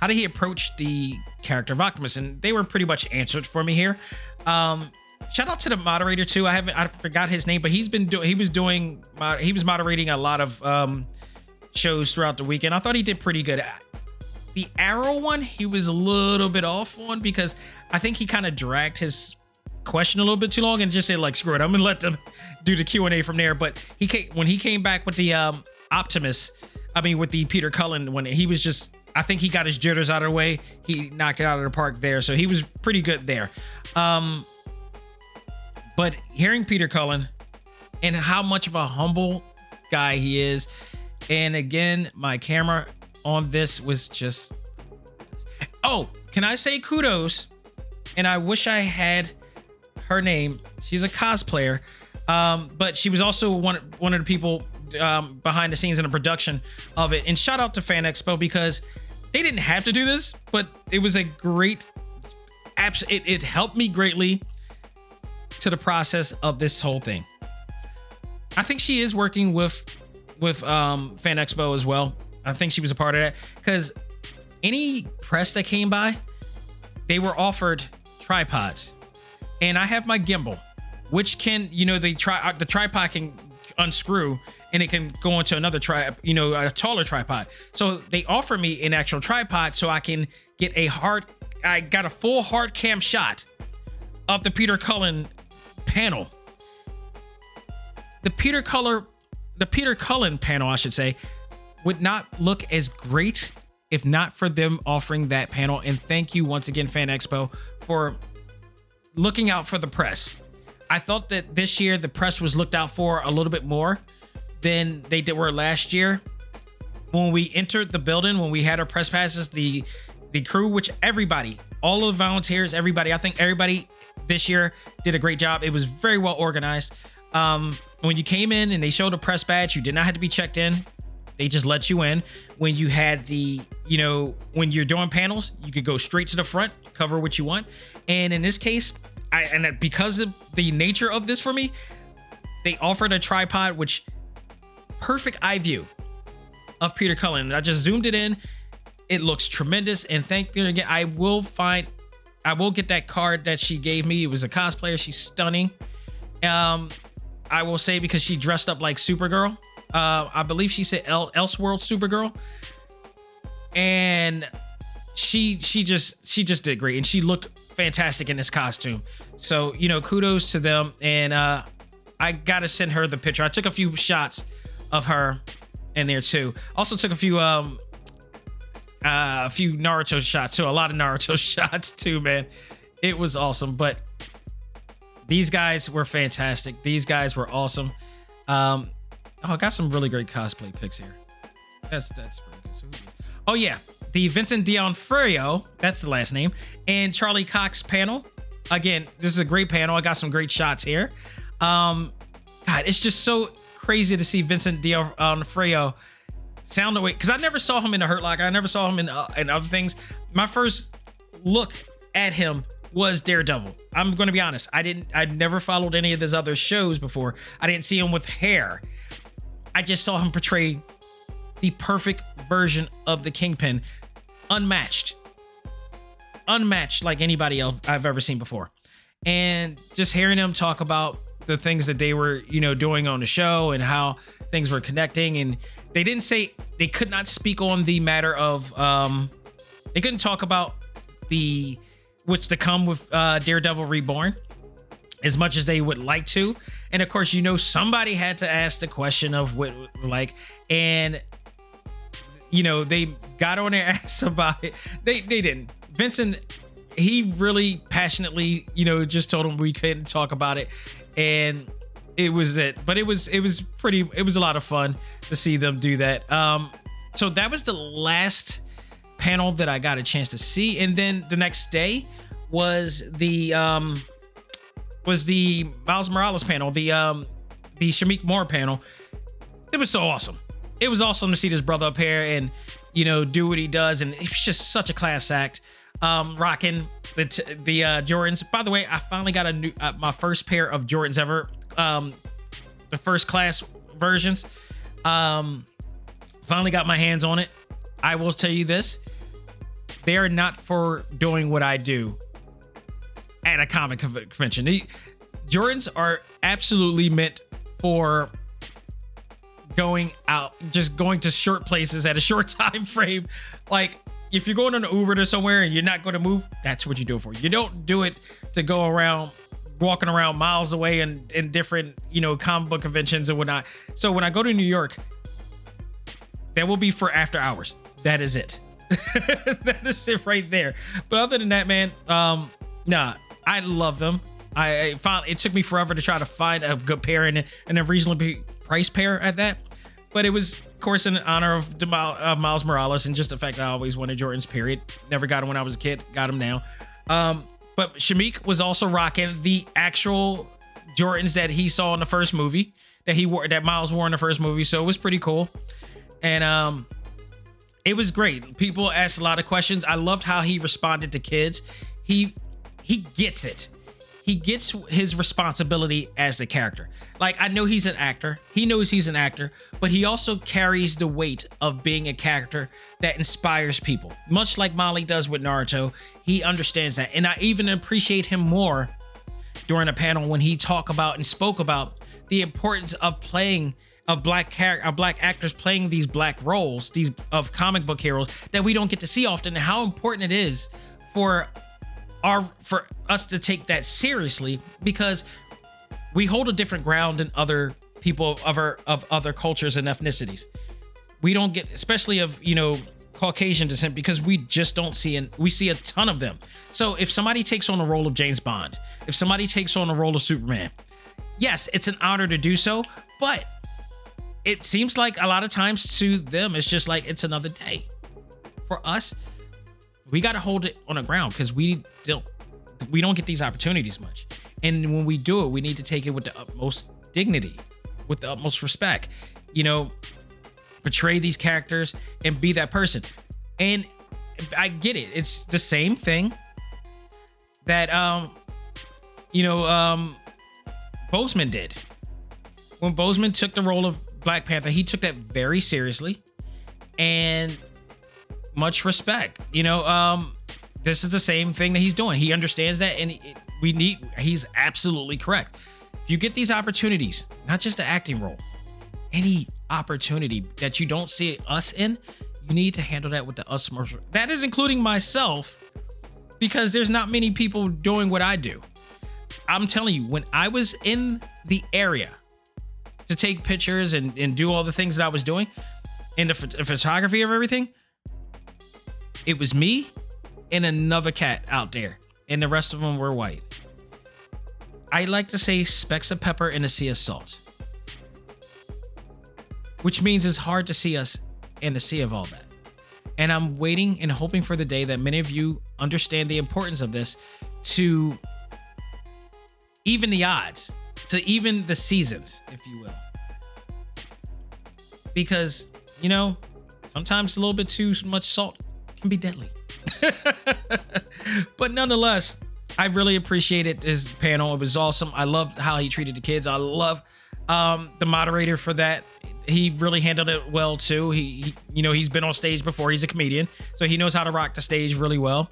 how did he approach the character of optimus? And they were pretty much answered for me here. Um shout out to the moderator too. I haven't i forgot his name but he's been doing he was doing he was moderating a lot of um shows throughout the weekend. I thought he did pretty good. The arrow one he was a little bit off on because i think he kind of dragged his question a little bit too long and just said like screw it i'm gonna let them do the q&a from there. But he came when he came back with the um optimus i mean with the peter cullen when he was just i think he got his jitters out of the way. He knocked it out of the park there so he was pretty good there. Um but hearing peter cullen and how much of a humble guy he is and again my camera on this was just oh can i say kudos? And i wish i had her name. She's a cosplayer um, but she was also one, one of the people um, behind the scenes in the production of it. And shout out to fan expo because they didn't have to do this but it was a great apps it, it helped me greatly to the process of this whole thing. I think she is working with with um, fan expo as well. I think she was a part of that. Because any press that came by, they were offered tripods, and I have my gimbal, which can you know the tri the tripod can unscrew and it can go into another tri you know a taller tripod. So they offer me an actual tripod so I can get a hard I got a full hard cam shot of the Peter Cullen panel. The Peter Color the Peter Cullen panel, I should say, would not look as great if not for them offering that panel. And thank you once again, Fan Expo, for looking out for the press. I thought that this year the press was looked out for a little bit more than they did were last year. When we entered the building, when we had our press passes, the the crew, which everybody, all of the volunteers, everybody, I think everybody this year did a great job. It was very well organized. Um, when you came in and they showed a press badge, you did not have to be checked in. They just let you in. When you had the, you know, when you're doing panels, you could go straight to the front, cover what you want. And in this case, I and because of the nature of this for me, they offered a tripod, which perfect eye view of Peter Cullen. I just zoomed it in. It looks tremendous. And thank you again. I will find, I will get that card that she gave me. It was a cosplayer. She's stunning. Um, I will say because she dressed up like Supergirl. Uh, I believe she said El- Elseworld Supergirl, and she she just she just did great, and she looked fantastic in this costume. So you know, kudos to them, and uh, I gotta send her the picture. I took a few shots of her in there too. Also took a few um uh, a few Naruto shots so a lot of Naruto shots too, man. It was awesome, but these guys were fantastic. These guys were awesome. Um, Oh, I got some really great cosplay pics here. That's that's pretty good. So oh yeah, the Vincent D'Onofrio, that's the last name, and Charlie Cox panel. Again, this is a great panel. I got some great shots here. Um, God, it's just so crazy to see Vincent D'Onofrio sound away because I never saw him in the Hurt Locker. I never saw him in uh, in other things. My first look at him was Daredevil. I'm going to be honest. I didn't. I never followed any of his other shows before. I didn't see him with hair. I just saw him portray the perfect version of the Kingpin, unmatched, unmatched like anybody else I've ever seen before. And just hearing him talk about the things that they were, you know, doing on the show and how things were connecting, and they didn't say they could not speak on the matter of, um, they couldn't talk about the what's to come with uh, Daredevil Reborn as much as they would like to. And of course, you know, somebody had to ask the question of what, like, and you know, they got on their ass about it. They they didn't. Vincent, he really passionately, you know, just told them we couldn't talk about it, and it was it. But it was it was pretty. It was a lot of fun to see them do that. Um, so that was the last panel that I got a chance to see, and then the next day was the um was the Miles Morales panel, the um the Shameik Moore panel. It was so awesome. It was awesome to see this brother up here and you know do what he does, and it's just such a class act. Um, rocking the t- the uh, Jordans. By the way, I finally got a new uh, my first pair of Jordans ever. Um, the first class versions. Um, finally got my hands on it. I will tell you this: they are not for doing what I do at a comic convention. The Jordans are absolutely meant for going out, just going to short places at a short time frame. Like if you're going on an Uber to somewhere and you're not going to move, that's what you do it for. You don't do it to go around walking around miles away and in different, you know, comic book conventions and whatnot. So when I go to New York, that will be for after hours. That is it. that is it right there. But other than that, man, um, nah, I love them. I, I found it took me forever to try to find a good pair and, and a reasonably priced pair at that. But it was, of course, in honor of, of Miles Morales and just the fact I always wanted Jordans, period. Never got him when I was a kid, got him now. Um, but Shameik was also rocking the actual Jordans that he saw in the first movie that he wore, that Miles wore in the first movie. So it was pretty cool. And um, it was great. People asked a lot of questions. I loved how he responded to kids. He he gets it. He gets his responsibility as the character. Like I know he's an actor. He knows he's an actor, but he also carries the weight of being a character that inspires people. Much like Molly does with Naruto, he understands that. And I even appreciate him more during a panel when he talked about and spoke about the importance of playing of black character of black actors playing these black roles, these of comic book heroes that we don't get to see often and how important it is for are for us to take that seriously because we hold a different ground than other people of our of other cultures and ethnicities. We don't get, especially of you know Caucasian descent, because we just don't see and we see a ton of them. So if somebody takes on the role of James Bond, if somebody takes on the role of Superman, yes, it's an honor to do so, but it seems like a lot of times to them it's just like it's another day. For us, we got to hold it on the ground because we don't we don't get these opportunities much. And when we do it we need to take it with the utmost dignity with the utmost respect you know portray these characters and be that person. And i get it. It's the same thing that um you know um boseman did. When boseman took the role of black panther he took that very seriously. And much respect. You know, um, this is the same thing that he's doing. He understands that, and we need. He's absolutely correct. If you get these opportunities, not just the acting role, any opportunity that you don't see us in, you need to handle that with the utmost. That is including myself, because there's not many people doing what I do. I'm telling you, when I was in the area to take pictures and, and do all the things that I was doing, and the, the photography of everything, it was me and another cat out there, and the rest of them were white. I like to say specks of pepper in a sea of salt, which means it's hard to see us in the sea of all that. And I'm waiting and hoping for the day that many of you understand the importance of this to even the odds, to even the seasons, if you will. Because, you know, sometimes a little bit too much salt can be deadly. but nonetheless, I really appreciated this panel. It was awesome. I love how he treated the kids. I love um, the moderator for that. he really handled it well too. He, he, you know, he's been on stage before. He's a comedian, so he knows how to rock the stage really well.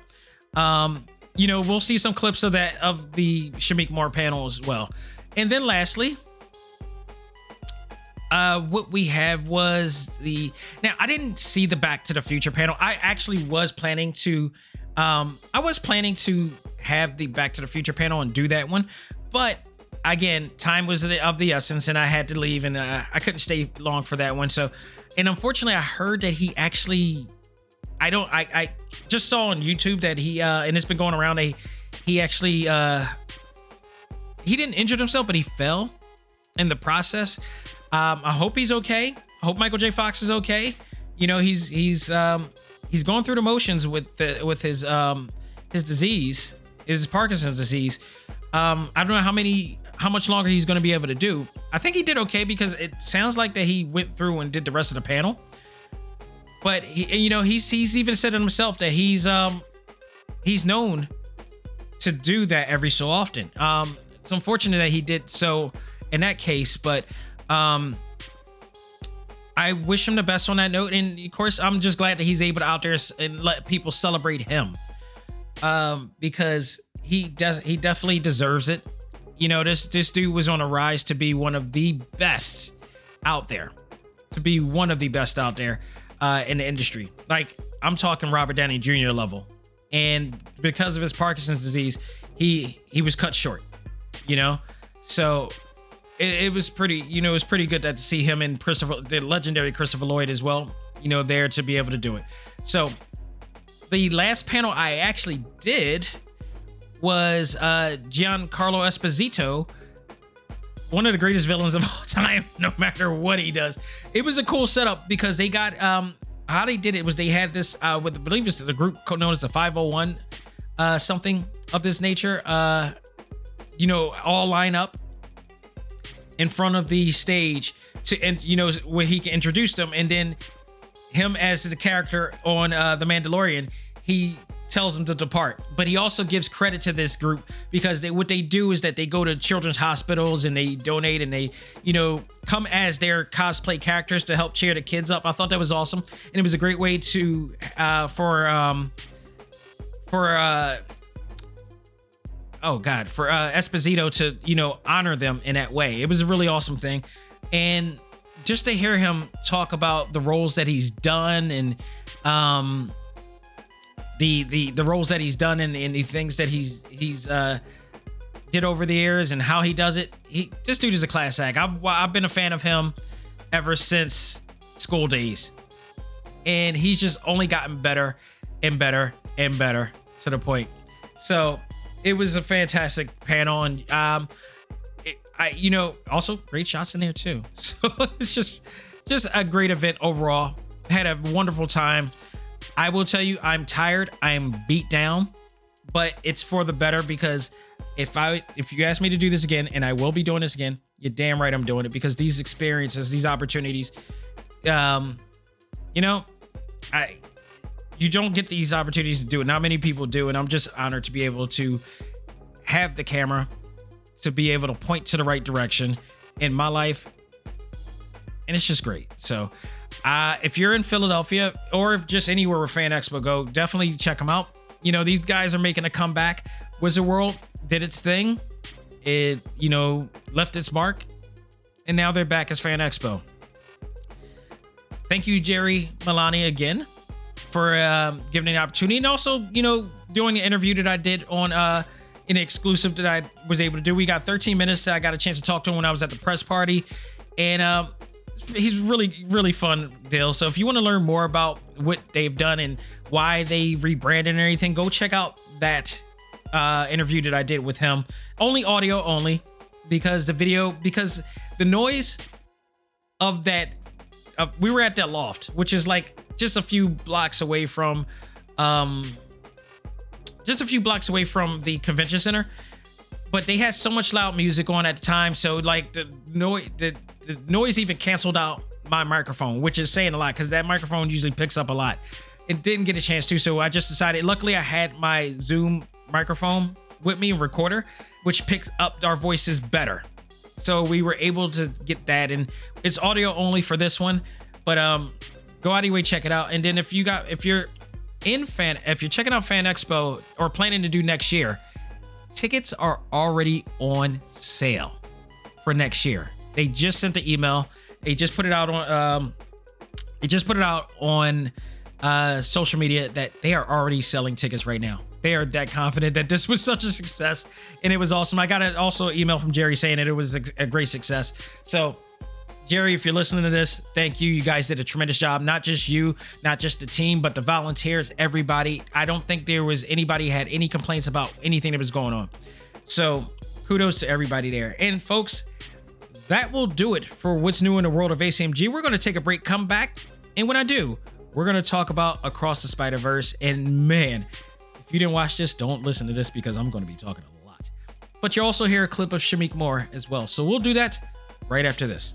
Um, you know, we'll see some clips of that of the Shameik Moore panel as well. And then lastly, uh, what we have was the now I didn't see the Back to the Future panel. I actually was planning to, um, I was planning to have the Back to the Future panel and do that one, but again, time was of the essence, and I had to leave, and uh, I couldn't stay long for that one. So, and unfortunately, I heard that he actually, I don't, I, I just saw on YouTube that he, uh, and it's been going around. He, he actually, uh, he didn't injure himself, but he fell in the process. Um, I hope he's okay. I hope Michael J. Fox is okay. You know, he's he's um, he's going through the motions with the with his um, his disease, his Parkinson's disease. Um, I don't know how many how much longer he's going to be able to do. I think he did okay because it sounds like that he went through and did the rest of the panel. But he, you know, he's he's even said it himself that he's um he's known to do that every so often. Um, it's unfortunate that he did so in that case, but um, I wish him the best on that note, and of course, I'm just glad that he's able to out there and let people celebrate him, um, because he does he definitely deserves it. You know, this this dude was on a rise to be one of the best out there, to be one of the best out there uh, in the industry. Like I'm talking Robert Downey Jr. level, and because of his Parkinson's disease, he he was cut short. You know, so it, it, was pretty, you know, it was pretty good to see him and Christopher, the legendary Christopher Lloyd as well, you know, there to be able to do it. So the last panel I actually did was uh Giancarlo Esposito, one of the greatest villains of all time, no matter what he does. It was a cool setup because they got um how they did it was they had this uh with believe it's the group known as the 501 uh something of this nature uh you know all line up in front of the stage to and you know where he can introduce them. And then him as the character on uh, the Mandalorian he tells them to depart. But he also gives credit to this group because they what they do is that they go to children's hospitals and they donate and they you know come as their cosplay characters to help cheer the kids up. I thought that was awesome. And it was a great way to uh for um for uh oh god for uh esposito to you know honor them in that way. It was a really awesome thing. And just to hear him talk about the roles that he's done and um the the the roles that he's done and, and the things that he's he's uh did over the years and how he does it he this dude is a class act. I've i've been a fan of him ever since school days. And he's just only gotten better and better and better to the point. So it was a fantastic panel, and um, it, I you know also great shots in there too. So it's just just a great event overall. Had a wonderful time. I will tell you, I'm tired. I'm beat down, but it's for the better because if I if you ask me to do this again, and I will be doing this again, you're damn right I'm doing it because these experiences, these opportunities, um, you know, I you don't get these opportunities to do it. Not many people do, and I'm just honored to be able to have the camera to be able to point to the right direction in my life, and it's just great. So, uh, if you're in Philadelphia or if just anywhere where Fan Expo go, definitely check them out. You know, these guys are making a comeback. Wizard World did its thing. It, you know, left its mark, and now they're back as Fan Expo. Thank you, Jerry Milani, again for uh, giving an opportunity and also, you know, doing the interview that I did on uh, an exclusive that I was able to do. We got 13 minutes. I got a chance to talk to him when I was at the press party, and um, he's really, really fun deal. So if you want to learn more about what they've done and why they rebranded and everything, go check out that uh, interview that I did with him. Only audio only because the video because the noise of that. We were at that loft, which is like just a few blocks away from um just a few blocks away from the convention center but they had so much loud music on at the time so like the noise the, the noise even canceled out my microphone which is saying a lot because that microphone usually picks up a lot it didn't get a chance to so i just decided luckily i had my zoom microphone with me recorder which picks up our voices better So we were able to get that, and it's audio only for this one. But um, go out of your way, check it out. And then if you got if you're in fan if you're checking out Fan Expo or planning to do next year, tickets are already on sale for next year. They just sent the email. They just put it out on um they just put it out on uh social media that they are already selling tickets right now. They are that confident that this was such a success and it was awesome. I got an also email from Jerry saying that it was a, a great success. So Jerry, if you're listening to this, thank you. You guys did a tremendous job. Not just you, not just the team, but the volunteers, everybody. I don't think there was anybody had any complaints about anything that was going on. So kudos to everybody there. And folks, that will do it for what's new in the world of ACMG. We're going to take a break, come back, and when I do, we're going to talk about Across the Spider Verse. And man, if you didn't watch this, don't listen to this because I'm going to be talking a lot. But you also hear a clip of Shameik Moore as well. So we'll do that right after this.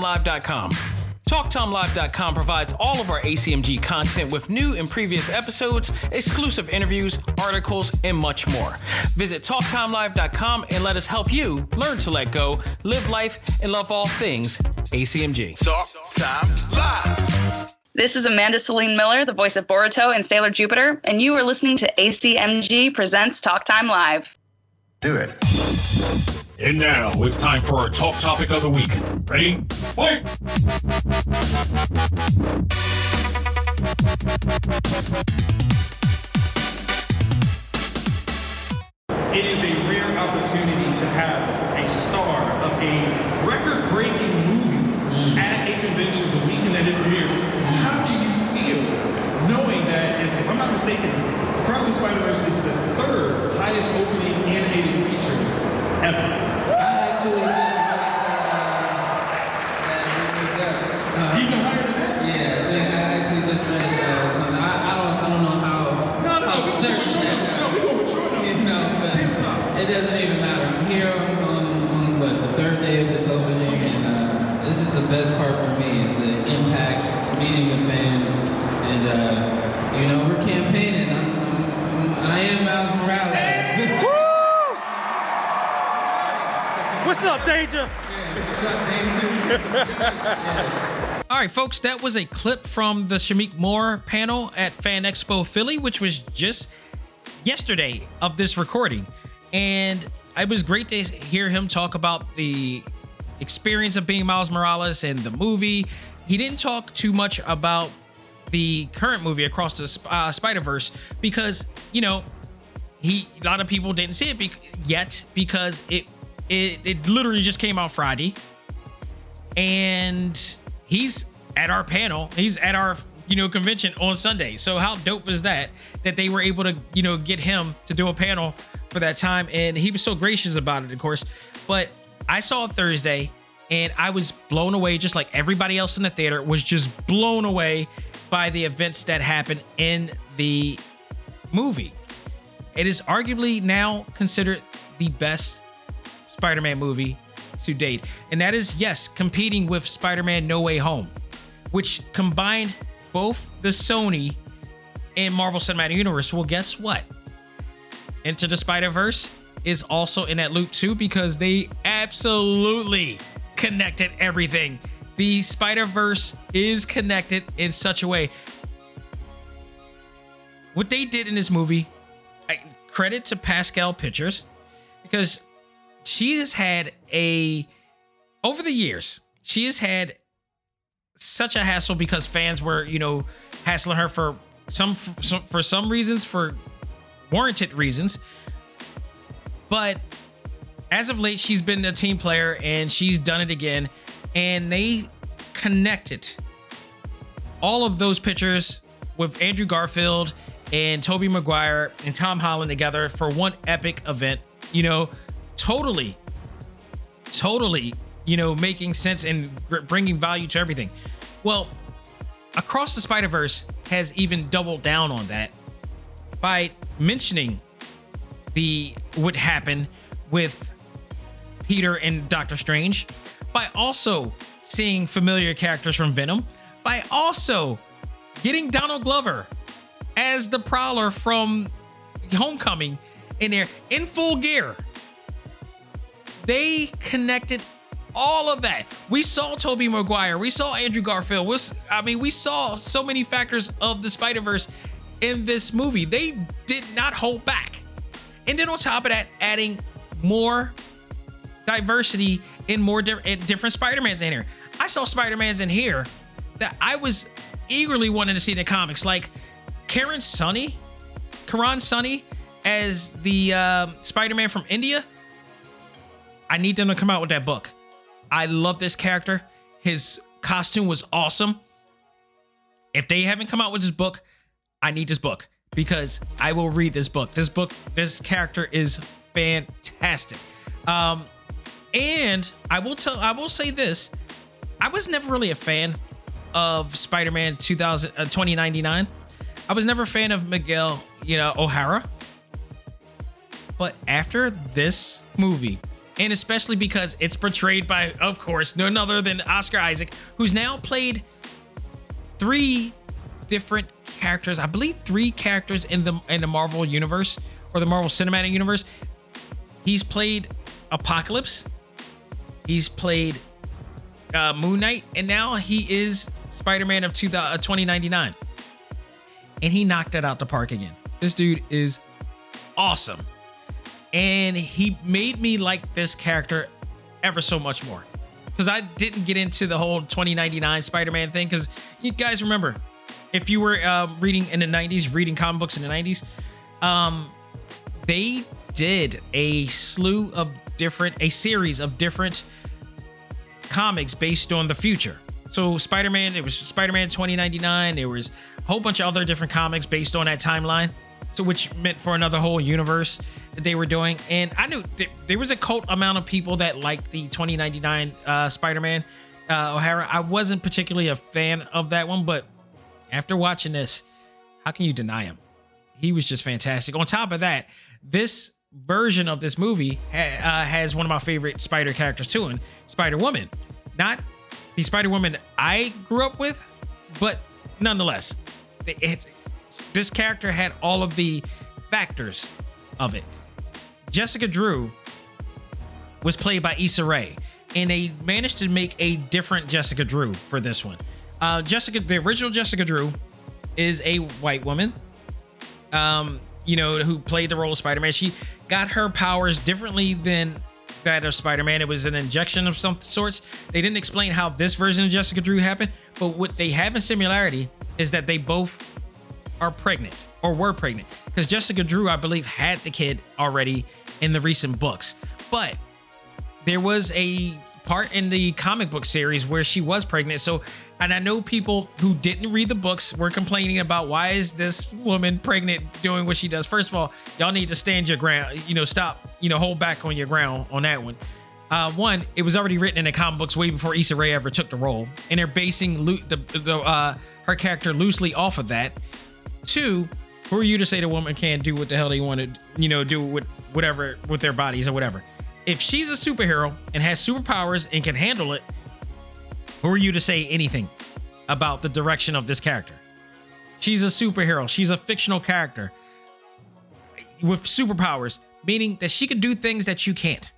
TalkTimeLive.com. TalkTimeLive.com provides all of our ACMG content with new and previous episodes, exclusive interviews, articles, and much more. Visit TalkTimeLive.com and let us help you learn to let go, live life, and love all things ACMG. Talk Time Live. This is Amanda Celine Miller, the voice of Boruto and Sailor Jupiter, and you are listening to ACMG Presents Talk Time Live. Do it. And now it's time for our top topic of the week. Ready? Fight! It is a rare opportunity to have a star of a record-breaking movie mm. at a convention the weekend that it premieres. How do you feel knowing that, if I'm not mistaken, Across the Spider-Verse is the third highest opening animated feature ever? Best part for me is the impact, meeting the fans, and uh, you know we're campaigning. I'm, I'm, I'm, I am Miles Morales. What's up, Danger? All right, folks, that was a clip from the Shameik Moore panel at Fan Expo Philly, which was just yesterday of this recording. And it was great to hear him talk about the experience of being Miles Morales and the movie. He didn't talk too much about the current movie Across the uh, Spider Verse because, you know, he a lot of people didn't see it be- yet because it, it it literally just came out Friday and he's at our panel. He's at our you know convention on Sunday. So how dope is that that they were able to you know get him to do a panel for that time, and he was so gracious about it, of course. But I saw Thursday, and I was blown away, just like everybody else in the theater was just blown away by the events that happened in the movie. It is arguably now considered the best Spider-Man movie to date. And that is yes, competing with Spider-Man No Way Home, which combined both the Sony and Marvel Cinematic Universe. Well, guess what? Into the Spider-Verse is also in that loop too because they absolutely connected everything. The Spider-Verse is connected in such a way. What they did in this movie, I, credit to Pascal Pictures because she has had a over the years she has had such a hassle because fans were you know hassling her for some for some, reasons for warranted reasons. But as of late she's been a team player and she's done it again. And they connected all of those pictures with Andrew Garfield and Tobey Maguire and Tom Holland together for one epic event you know totally totally you know, making sense and bringing value to everything. Well, Across the Spider Verse has even doubled down on that by mentioning the what happened with Peter and Doctor Strange, by also seeing familiar characters from Venom, by also getting Donald Glover as the Prowler from Homecoming in there in full gear. They connected all of that. We saw Tobey Maguire, we saw Andrew Garfield. I mean, we saw so many factors of the Spider Verse in this movie. They did not hold back. And then on top of that, adding more diversity in more di- in different Spider-Mans in here. I saw Spider-Mans in here that I was eagerly wanting to see in the comics, like Karen Sunny, Karan Soni as the uh, Spider-Man from India. I need them to come out with that book. I love this character. His costume was awesome. If they haven't come out with this book, I need this book because I will read this book. This book, this character is fantastic. Um, and I will tell, I will say this: I was never really a fan of Spider-Man 2000, uh, 2099. I was never a fan of Miguel, you know, O'Hara. But after this movie, and especially because it's portrayed by, of course, none other than Oscar Isaac, who's now played three different characters. I believe three characters in the in the Marvel universe or the Marvel Cinematic Universe. He's played Apocalypse. He's played uh, Moon Knight, and now he is Spider-Man of 2099. And he knocked it out the park again. This dude is awesome and he made me like this character ever so much more because I didn't get into the whole 2099 Spider-Man thing because you guys remember if you were um, reading in the 90s, reading comic books in the 90s, um, they did a slew of different, a series of different comics based on the future. So Spider-Man, it was Spider-Man 2099. There was a whole bunch of other different comics based on that timeline. So which meant for another whole universe they were doing. And I knew th- there was a cult amount of people that liked the 2099 uh, Spider-Man uh, O'Hara. I wasn't particularly a fan of that one, but after watching this, how can you deny him? He was just fantastic. On top of that, this version of this movie ha- uh, has one of my favorite Spider characters too, and Spider Woman. Not the Spider Woman I grew up with, but nonetheless, it, it, this character had all of the factors of it. Jessica Drew was played by Issa Rae, and they managed to make a different Jessica Drew for this one. Uh, Jessica, the original Jessica Drew, is a white woman. Um, you know, who played the role of Spider-Man. She got her powers differently than that of Spider-Man. It was an injection of some sorts. They didn't explain how this version of Jessica Drew happened, but what they have in similarity is that they both are pregnant or were pregnant because Jessica Drew, I believe, had the kid already in the recent books. But there was a part in the comic book series where she was pregnant. So, and I know people who didn't read the books were complaining about why is this woman pregnant doing what she does. First of all, y'all need to stand your ground. You know, stop. You know, hold back on your ground on that one. Uh, one, it was already written in the comic books way before Issa Rae ever took the role, and they're basing lo- the, the uh, her character loosely off of that. Two, who are you to say the woman can't do what the hell they want to, you know, do with whatever with their bodies or whatever? If she's a superhero and has superpowers and can handle it, who are you to say anything about the direction of this character? She's a superhero. She's a fictional character with superpowers, meaning that she can do things that you can't.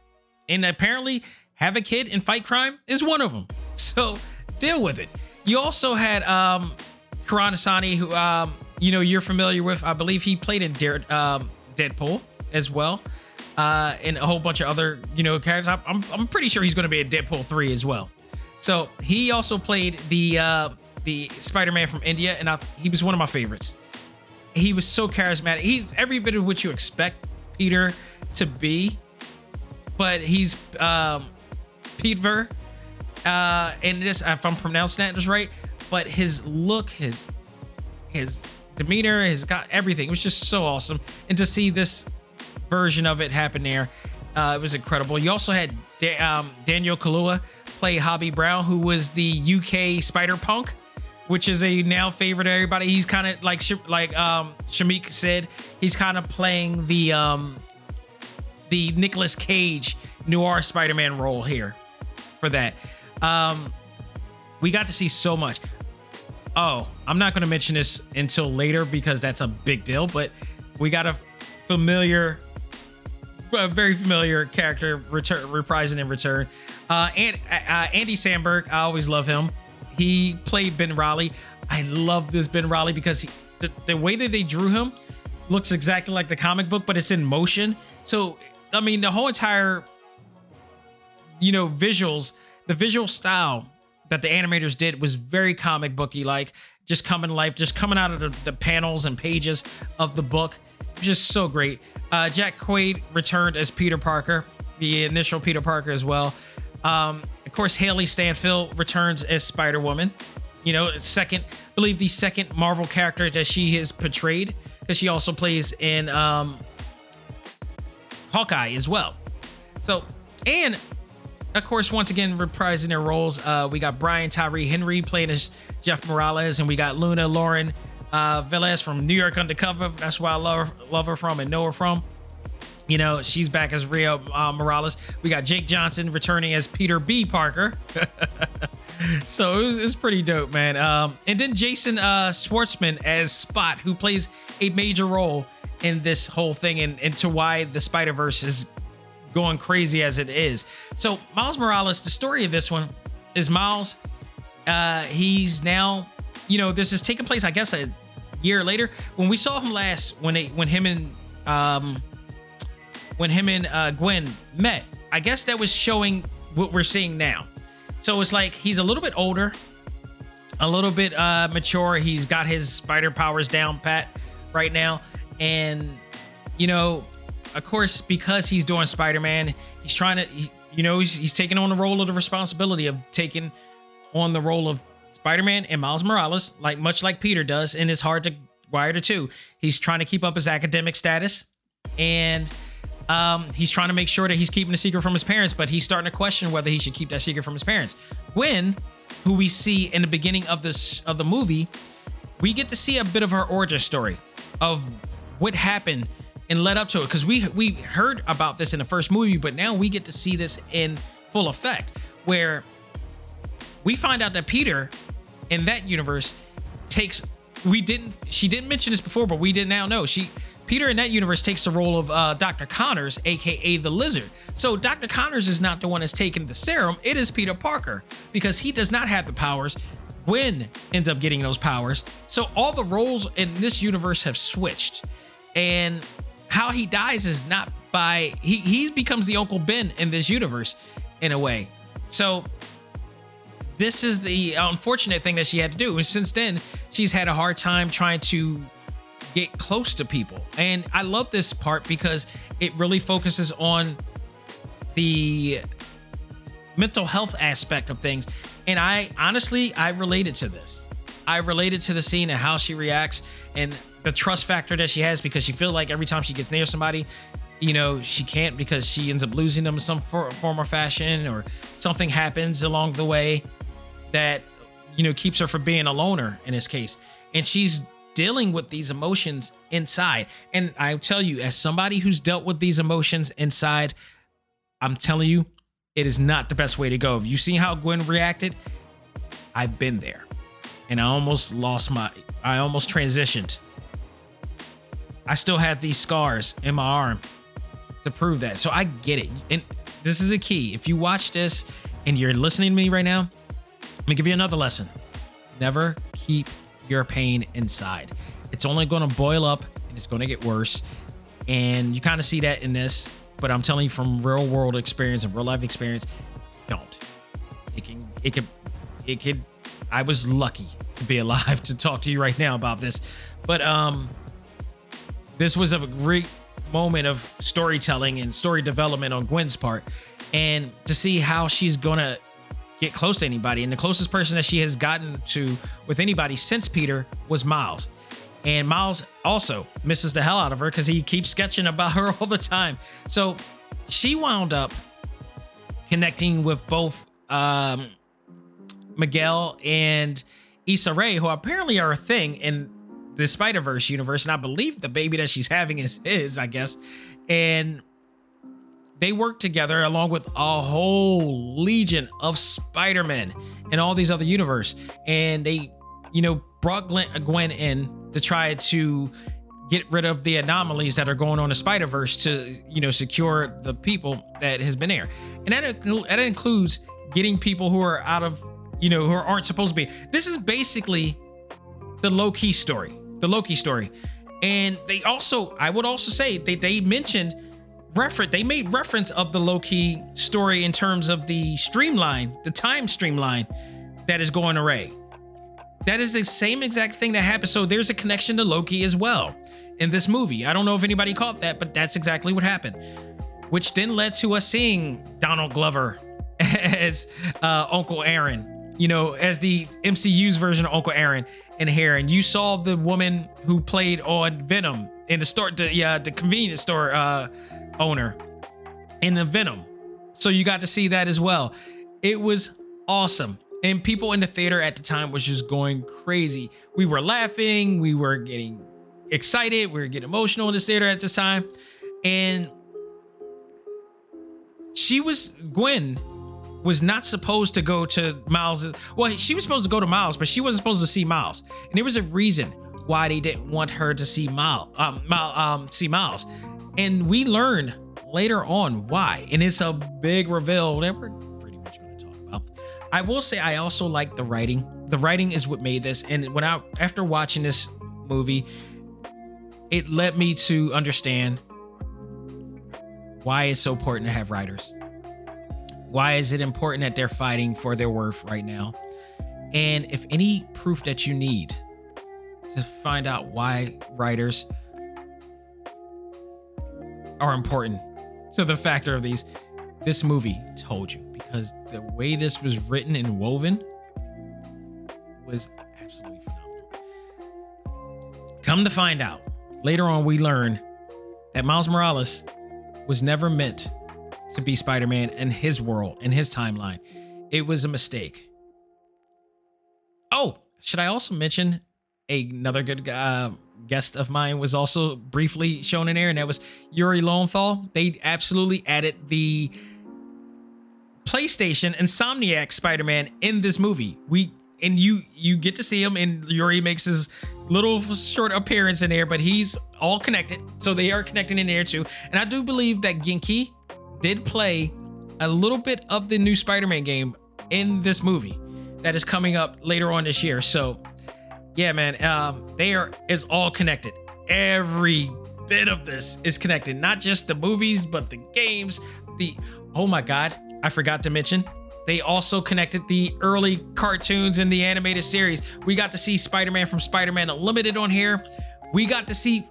And apparently, have a kid and fight crime is one of them. So deal with it. You also had um Karan Asani, who um, you know you're familiar with. I believe he played in Dare, um, Deadpool as well, uh, and a whole bunch of other you know characters. I'm I'm pretty sure he's going to be in Deadpool three as well. So he also played the uh, the Spider-Man from India, and I, he was one of my favorites. He was so charismatic. He's every bit of what you expect Peter to be, but he's um, Peter. Uh, and this, if I'm pronouncing that just right, but his look, his his demeanor, his got everything. It was just so awesome, and to see this version of it happened there, Uh, it was incredible. You also had da- um, Daniel Kaluuya play Hobie Brown, who was the UK Spider Punk, which is a now favorite of everybody. He's kind of like like um, Shameik said, he's kind of playing the um, the Nicolas Cage noir Spider-Man role here for that. Um, we got to see so much. Oh, I'm not going to mention this until later because that's a big deal, but we got a familiar, a very familiar character return, reprising in return. Uh, and uh, Andy Samberg, I always love him. He played Ben Reilly. I love this Ben Reilly because he, the, the way that they drew him looks exactly like the comic book, but it's in motion. So, I mean, the whole entire, you know, visuals, the visual style that the animators did was very comic booky like just coming life just coming out of the, the panels and pages of the book. Just so great. Uh, jack quaid returned as peter parker the initial peter parker as well. Um, of course hailee steinfeld returns as spider-woman. You know second I believe the second marvel character that she has portrayed because she also plays in um, hawkeye as well. So and of course, once again, reprising their roles. Uh, we got Brian Tyree Henry playing as Jeff Morales, and we got Luna Lauren uh, Velez from New York Undercover. That's where I love her, love her from and know her from. You know, she's back as Rio uh, Morales. We got Jake Johnson returning as Peter B. Parker. so it was, it's pretty dope, man. Um, and then Jason uh, Schwartzman as Spot, who plays a major role in this whole thing and into why the Spider Verse is going crazy as it is. So Miles Morales, the story of this one is Miles. Uh, he's now, you know, this is taking place, I guess, a year later. When we saw him last, when they, when him and, um, when him and uh, Gwen met, I guess that was showing what we're seeing now. So it's like he's a little bit older, a little bit uh, mature. He's got his spider powers down pat right now, and you know of course, because he's doing Spider Man, he's trying to, he, you know, he's, he's taking on the role of the responsibility of taking on the role of Spider Man and Miles Morales, like much like Peter does, and it's hard to wire the two. He's trying to keep up his academic status, and um, he's trying to make sure that he's keeping the secret from his parents, but he's starting to question whether he should keep that secret from his parents. Gwen, who we see in the beginning of this of the movie, we get to see a bit of her origin story of what happened and led up to it because we we heard about this in the first movie, but now we get to see this in full effect, where we find out that Peter in that universe takes we didn't she didn't mention this before, but we did now know she Peter in that universe takes the role of uh, Dr. Connors, aka the Lizard. So Dr. Connors is not the one that's taking the serum; it is Peter Parker because he does not have the powers. Gwen ends up getting those powers. So all the roles in this universe have switched, and how he dies is not by he he becomes the Uncle Ben in this universe in a way. So this is the unfortunate thing that she had to do. And since then, she's had a hard time trying to get close to people. And I love this part because it really focuses on the mental health aspect of things. And I honestly, I related to this. I related to the scene and how she reacts and the trust factor that she has because she feels like every time she gets near somebody, you know, she can't because she ends up losing them in some form or fashion or something happens along the way that, you know, keeps her from being a loner in this case. And she's dealing with these emotions inside. And I tell you, as somebody who's dealt with these emotions inside, I'm telling you, it is not the best way to go. If you see how Gwen reacted, I've been there. And I almost lost my I almost transitioned. I still have these scars in my arm to prove that. So I get it. And this is a key. If you watch this and you're listening to me right now, let me give you another lesson. Never keep your pain inside. It's only going to boil up and it's going to get worse. And you kind of see that in this, but I'm telling you from real world experience and real life experience, don't. It can, it could, it could. I was lucky to be alive to talk to you right now about this, but um, this was a great moment of storytelling and story development on Gwen's part, and to see how she's gonna get close to anybody. And the closest person that she has gotten to with anybody since Peter was Miles. And Miles also misses the hell out of her because he keeps sketching about her all the time. So she wound up connecting with both um, Miguel and Issa Rae, who apparently are a thing in the Spider Verse universe, and I believe the baby that she's having is his, I guess. And they work together along with a whole legion of Spider-Man and all these other universe, and they, you know, brought Gwen, Gwen in to try to get rid of the anomalies that are going on in Spider Verse to you know secure the people that has been there, and that that includes getting people who are out of you know who aren't supposed to be. This is basically the low key story, the Loki story, and they also I would also say they they mentioned reference they made reference of the Loki story in terms of the streamline, the time streamline that is going array. That is the same exact thing that happened. So there's a connection to Loki as well in this movie. I don't know if anybody caught that, but that's exactly what happened. Which then led to us seeing Donald Glover as uh, Uncle Aaron, you know, as the MCU's version of Uncle Aaron in here. And you saw the woman who played on Venom in the store, the, yeah, the convenience store uh, owner in the Venom. So you got to see that as well. It was awesome. And people in the theater at the time was just going crazy. We were laughing, we were getting excited, we were getting emotional in the theater at this time. And she was Gwen was not supposed to go to Miles. Well, she was supposed to go to Miles, but she wasn't supposed to see Miles. And there was a reason why they didn't want her to see Miles, um, um, see Miles. And we learned later on why. And it's a big reveal that we're pretty much going to talk about. I will say I also like the writing. The writing is what made this. And when I after watching this movie, it led me to understand why it's so important to have writers. Why is it important that they're fighting for their worth right now? And if any proof that you need to find out why writers are important to the factor of these, this movie told you because the way this was written and woven was absolutely phenomenal. Come to find out, later on, we learn that Miles Morales was never meant to be Spider Man in his world, in his timeline. It was a mistake. Oh, should I also mention another good uh, guest of mine was also briefly shown in there, and that was Yuri Lowenthal. They absolutely added the PlayStation Insomniac Spider-Man in this movie. We and you you get to see him, and Yuri makes his little short appearance in there, but he's all connected, so they are connecting in there too. And I do believe that Ganke did play a little bit of the new Spider-Man game in this movie that is coming up later on this year. So yeah, man, um, they are is all connected. Every bit of this is connected, not just the movies, but the games. The oh my god, I forgot to mention. They also connected the early cartoons in the animated series. We got to see Spider Man from Spider Man Unlimited on here. We got to see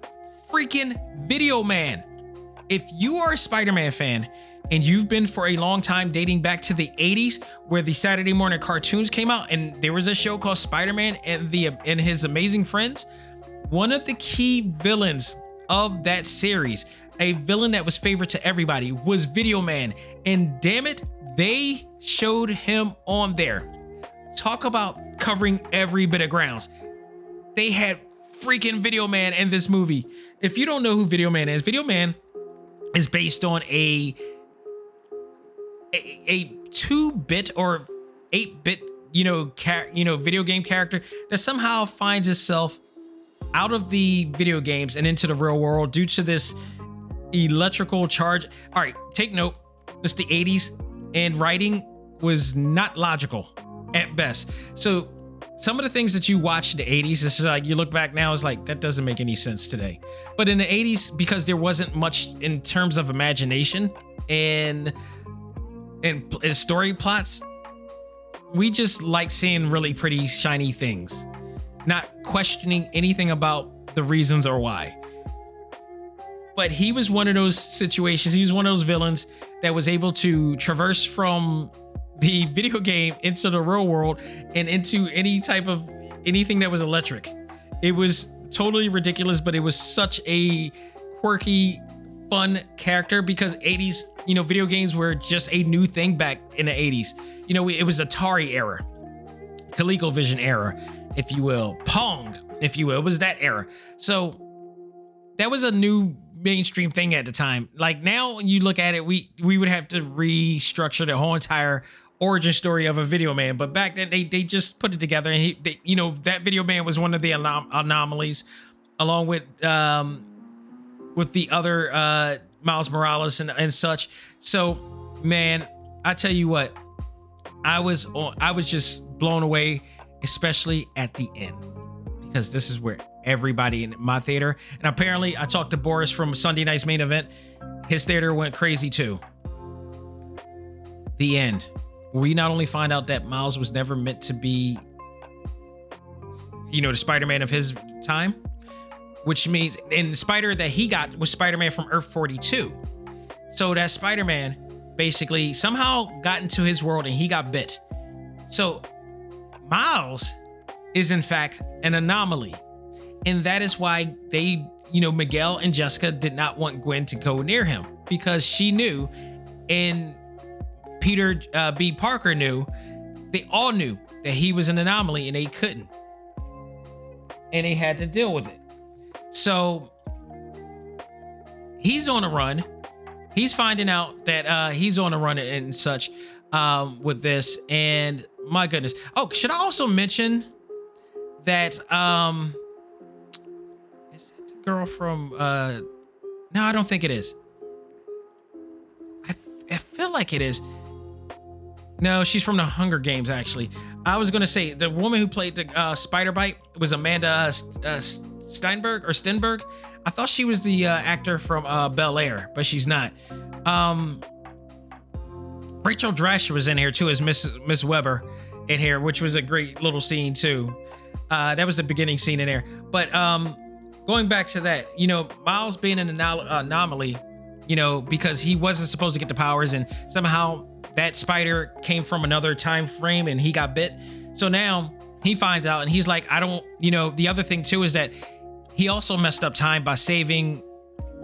freaking Video Man. If you are a Spider Man fan and you've been for a long time dating back to the 80s where the Saturday morning cartoons came out and there was a show called Spider-Man and the and his amazing friends, one of the key villains of that series, a villain that was favorite to everybody was Video Man. And damn it, they showed him on there. Talk about covering every bit of grounds. They had freaking Video Man in this movie. If you don't know who Video Man is, Video Man is based on a a, a two-bit or eight-bit, you know, car- you know, video game character that somehow finds itself out of the video games and into the real world due to this electrical charge. All right, take note. This the 80s, and writing was not logical at best. So some of the things that you watch in the 80s, it's like you look back now, is like that doesn't make any sense today. But in the 80s, because there wasn't much in terms of imagination and and, and story plots, we just like seeing really pretty shiny things, not questioning anything about the reasons or why. But he was one of those situations. He was one of those villains that was able to traverse from the video game into the real world and into any type of anything that was electric. It was totally ridiculous, but it was such a quirky, fun character because 80s, you know, video games were just a new thing back in the 80s. You know, it was Atari era, ColecoVision era, if you will, Pong, if you will. It was that era. So that was a new mainstream thing at the time. Like now you look at it, we we would have to restructure the whole entire origin story of a video man. But back then they they just put it together and he they, you know that video man was one of the anom- anomalies along with um with the other uh Miles Morales and, and such. So man, I tell you what, I was on I was just blown away, especially at the end. Because this is where everybody in my theater. And apparently, I talked to Boris from Sunday night's main event. His theater went crazy too. The end. We not only find out that Miles was never meant to be, you know, the Spider Man of his time, which means, and the Spider that he got was Spider Man from Earth 42. So that Spider Man basically somehow got into his world and he got bit. So Miles is in fact an anomaly and that is why they, you know, Miguel and Jessica did not want Gwen to go near him because she knew, and Peter uh, B. Parker knew, they all knew that he was an anomaly and they couldn't. And they had to deal with it. So he's on a run. He's finding out that uh, he's on a run and such um, with this. And my goodness. Oh, should I also mention that um, girl from uh no i don't think it is. I, I feel like it is. No she's from the hunger games actually. I was gonna say the woman who played the uh, spider bite was amanda uh, uh, steinberg or stenberg? I thought she was the uh, actor from uh, bel air but she's not. Um rachel dratch was in here too as miss miss weber in here which was a great little scene too. Uh that was the beginning scene in there. But um going back to that, you know, Miles being an anom- anomaly, you know, because he wasn't supposed to get the powers, and somehow that spider came from another time frame and he got bit. So now he finds out and he's like, I don't, you know, the other thing too is that he also messed up time by saving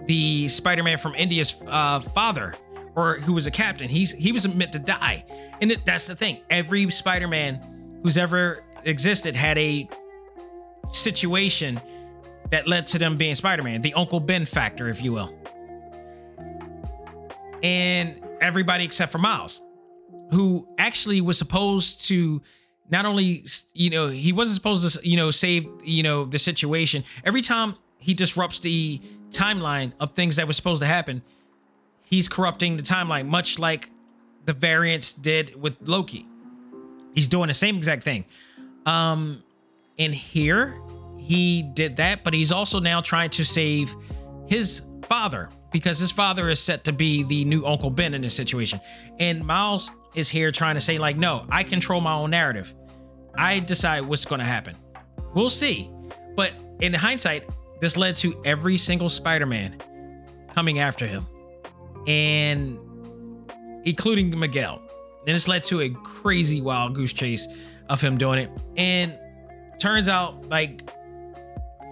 the Spider-Man from India's uh, father, or who was a captain. He's he was meant to die, and it, that's the thing. Every Spider-Man who's ever existed had a situation that led to them being Spider-Man, the Uncle Ben factor, if you will. And everybody except for Miles, who actually was supposed to not only, you know, he wasn't supposed to, you know, save, you know, the situation. Every time he disrupts the timeline of things that were supposed to happen, he's corrupting the timeline, much like the variants did with Loki. He's doing the same exact thing. Um, and here he did that, but he's also now trying to save his father because his father is set to be the new Uncle Ben in this situation. And Miles is here trying to say, like, no, I control my own narrative. I decide what's going to happen. We'll see. But in hindsight, this led to every single Spider Man coming after him, and including Miguel. And this led to a crazy wild goose chase of him doing it. And turns out, like,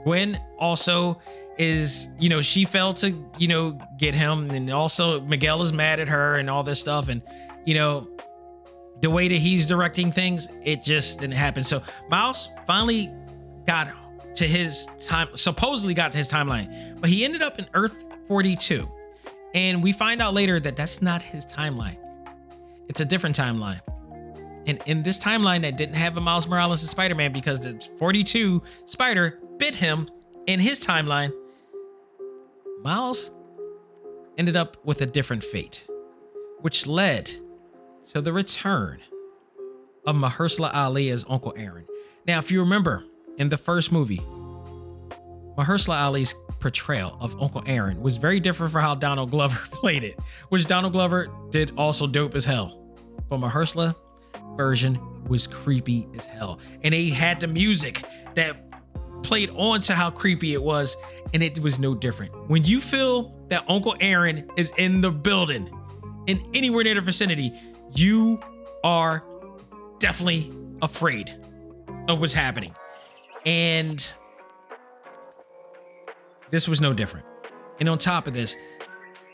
Gwen also is, you know, she failed to, you know, get him. And also Miguel is mad at her and all this stuff. And, you know, the way that he's directing things, it just didn't happen. So Miles finally got to his time, supposedly got to his timeline, but he ended up in Earth 42. And we find out later that that's not his timeline. It's a different timeline. And in this timeline that didn't have a Miles Morales and Spider-Man because the 42 Spider bit him in his timeline, Miles ended up with a different fate, which led to the return of Mahershala Ali as Uncle Aaron. Now, if you remember in the first movie, Mahershala Ali's portrayal of Uncle Aaron was very different from how Donald Glover played it, which Donald Glover did also dope as hell. But Mahershala version was creepy as hell. And he had the music that played on to how creepy it was, and it was no different. When you feel that Uncle Aaron is in the building, in anywhere near the vicinity, you are definitely afraid of what's happening. And this was no different. And on top of this,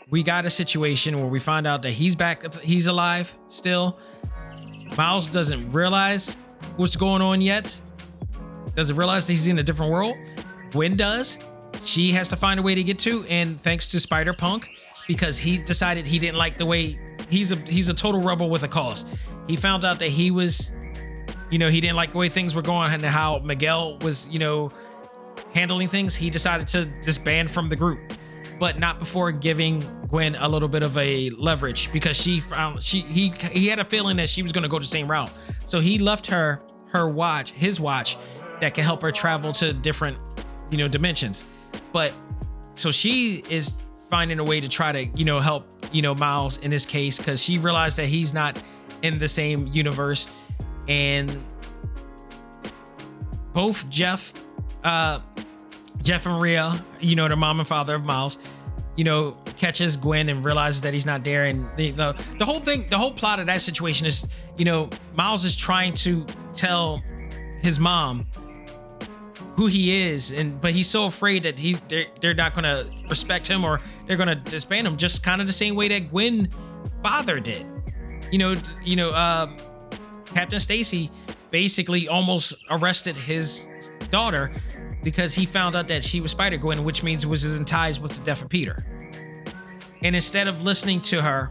we got a situation where we find out that he's back, he's alive still. Miles doesn't realize what's going on yet. Doesn't realize he's in a different world. Gwen does. She has to find a way to get to, and thanks to Spider Punk, because he decided he didn't like the way he's a he's a total rebel with a cause. He found out that he was, you know, he didn't like the way things were going and how Miguel was, you know, handling things. He decided to disband from the group, but not before giving Gwen a little bit of a leverage because she found she he he had a feeling that she was going to go the same route. So he left her her watch, his watch, that can help her travel to different, you know, dimensions. But so she is finding a way to try to, you know, help, you know, Miles in this case because she realized that he's not in the same universe. And both Jeff, uh, Jeff and Rio, you know, the mom and father of Miles, you know, catches Gwen and realizes that he's not there. And the, the the whole thing, the whole plot of that situation is, you know, Miles is trying to tell his mom who he is and but he's so afraid that he's they're, they're not gonna respect him or they're gonna disband him just kind of the same way that gwen father did. You know you know uh, captain stacy basically almost arrested his daughter because he found out that she was spider gwen which means it was in ties with the death of peter. And instead of listening to her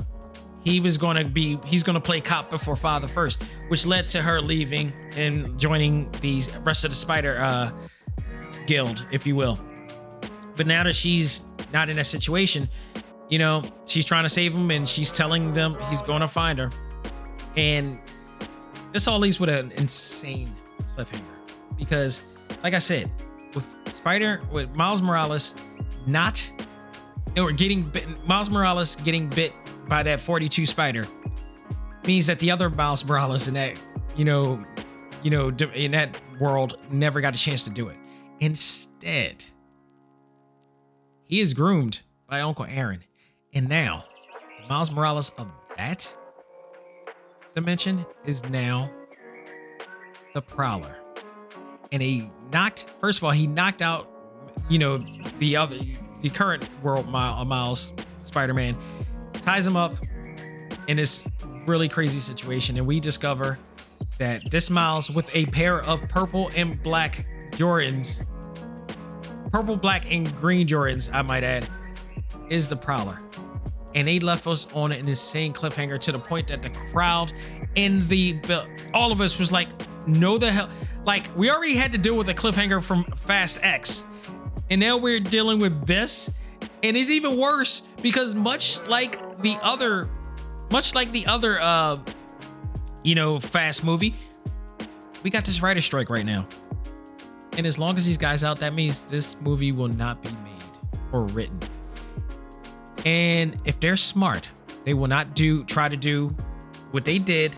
he was going to be he's going to play cop before father first which led to her leaving and joining the rest of the spider uh guild if you will. But now that she's not in that situation you know she's trying to save him and she's telling them he's going to find her. And this all leaves with an insane cliffhanger because like i said with spider with miles morales not or getting bit, miles morales getting bit by that 42 spider means that the other Miles Morales in that, you know, you know, in that world never got a chance to do it. Instead, he is groomed by Uncle Aaron. And now, the Miles Morales of that dimension is now the Prowler. And he knocked, first of all, he knocked out, you know, the other, the current world Miles, Spider Man ties him up in this really crazy situation, and we discover that this Miles, with a pair of purple and black Jordans, purple, black, and green Jordans, I might add, is the Prowler. And they left us on an insane cliffhanger to the point that the crowd in the all of us was like, no the hell like we already had to deal with a cliffhanger from Fast X. And now we're dealing with this. And it's even worse because much like the other much like the other uh you know fast movie we got this writer strike right now. And as long as these guys out that means this movie will not be made or written. And if they're smart they will not do try to do what they did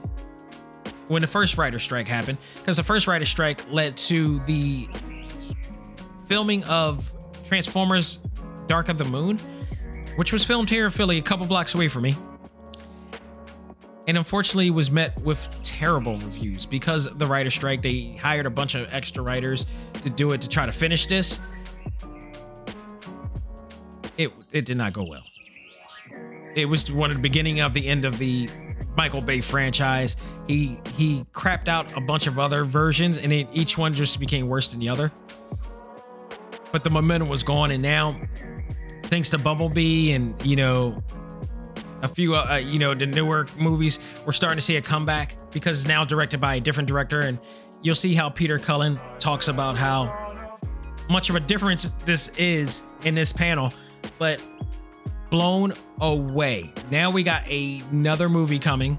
when the first writer strike happened. Because the first writer strike led to the filming of transformers dark of the moon which was filmed here in Philly, a couple blocks away from me. And unfortunately was met with terrible reviews because the writer strike. They hired a bunch of extra writers to do it to try to finish this. It it did not go well. It was one of the beginning of the end of the Michael Bay franchise. He he crapped out a bunch of other versions, and it, each one just became worse than the other. But the momentum was gone, and now thanks to Bumblebee and you know a few uh, you know the newer movies, we're starting to see a comeback because it's now directed by a different director, and you'll see how Peter Cullen talks about how much of a difference this is in this panel, but blown away. Now we got a, another movie coming.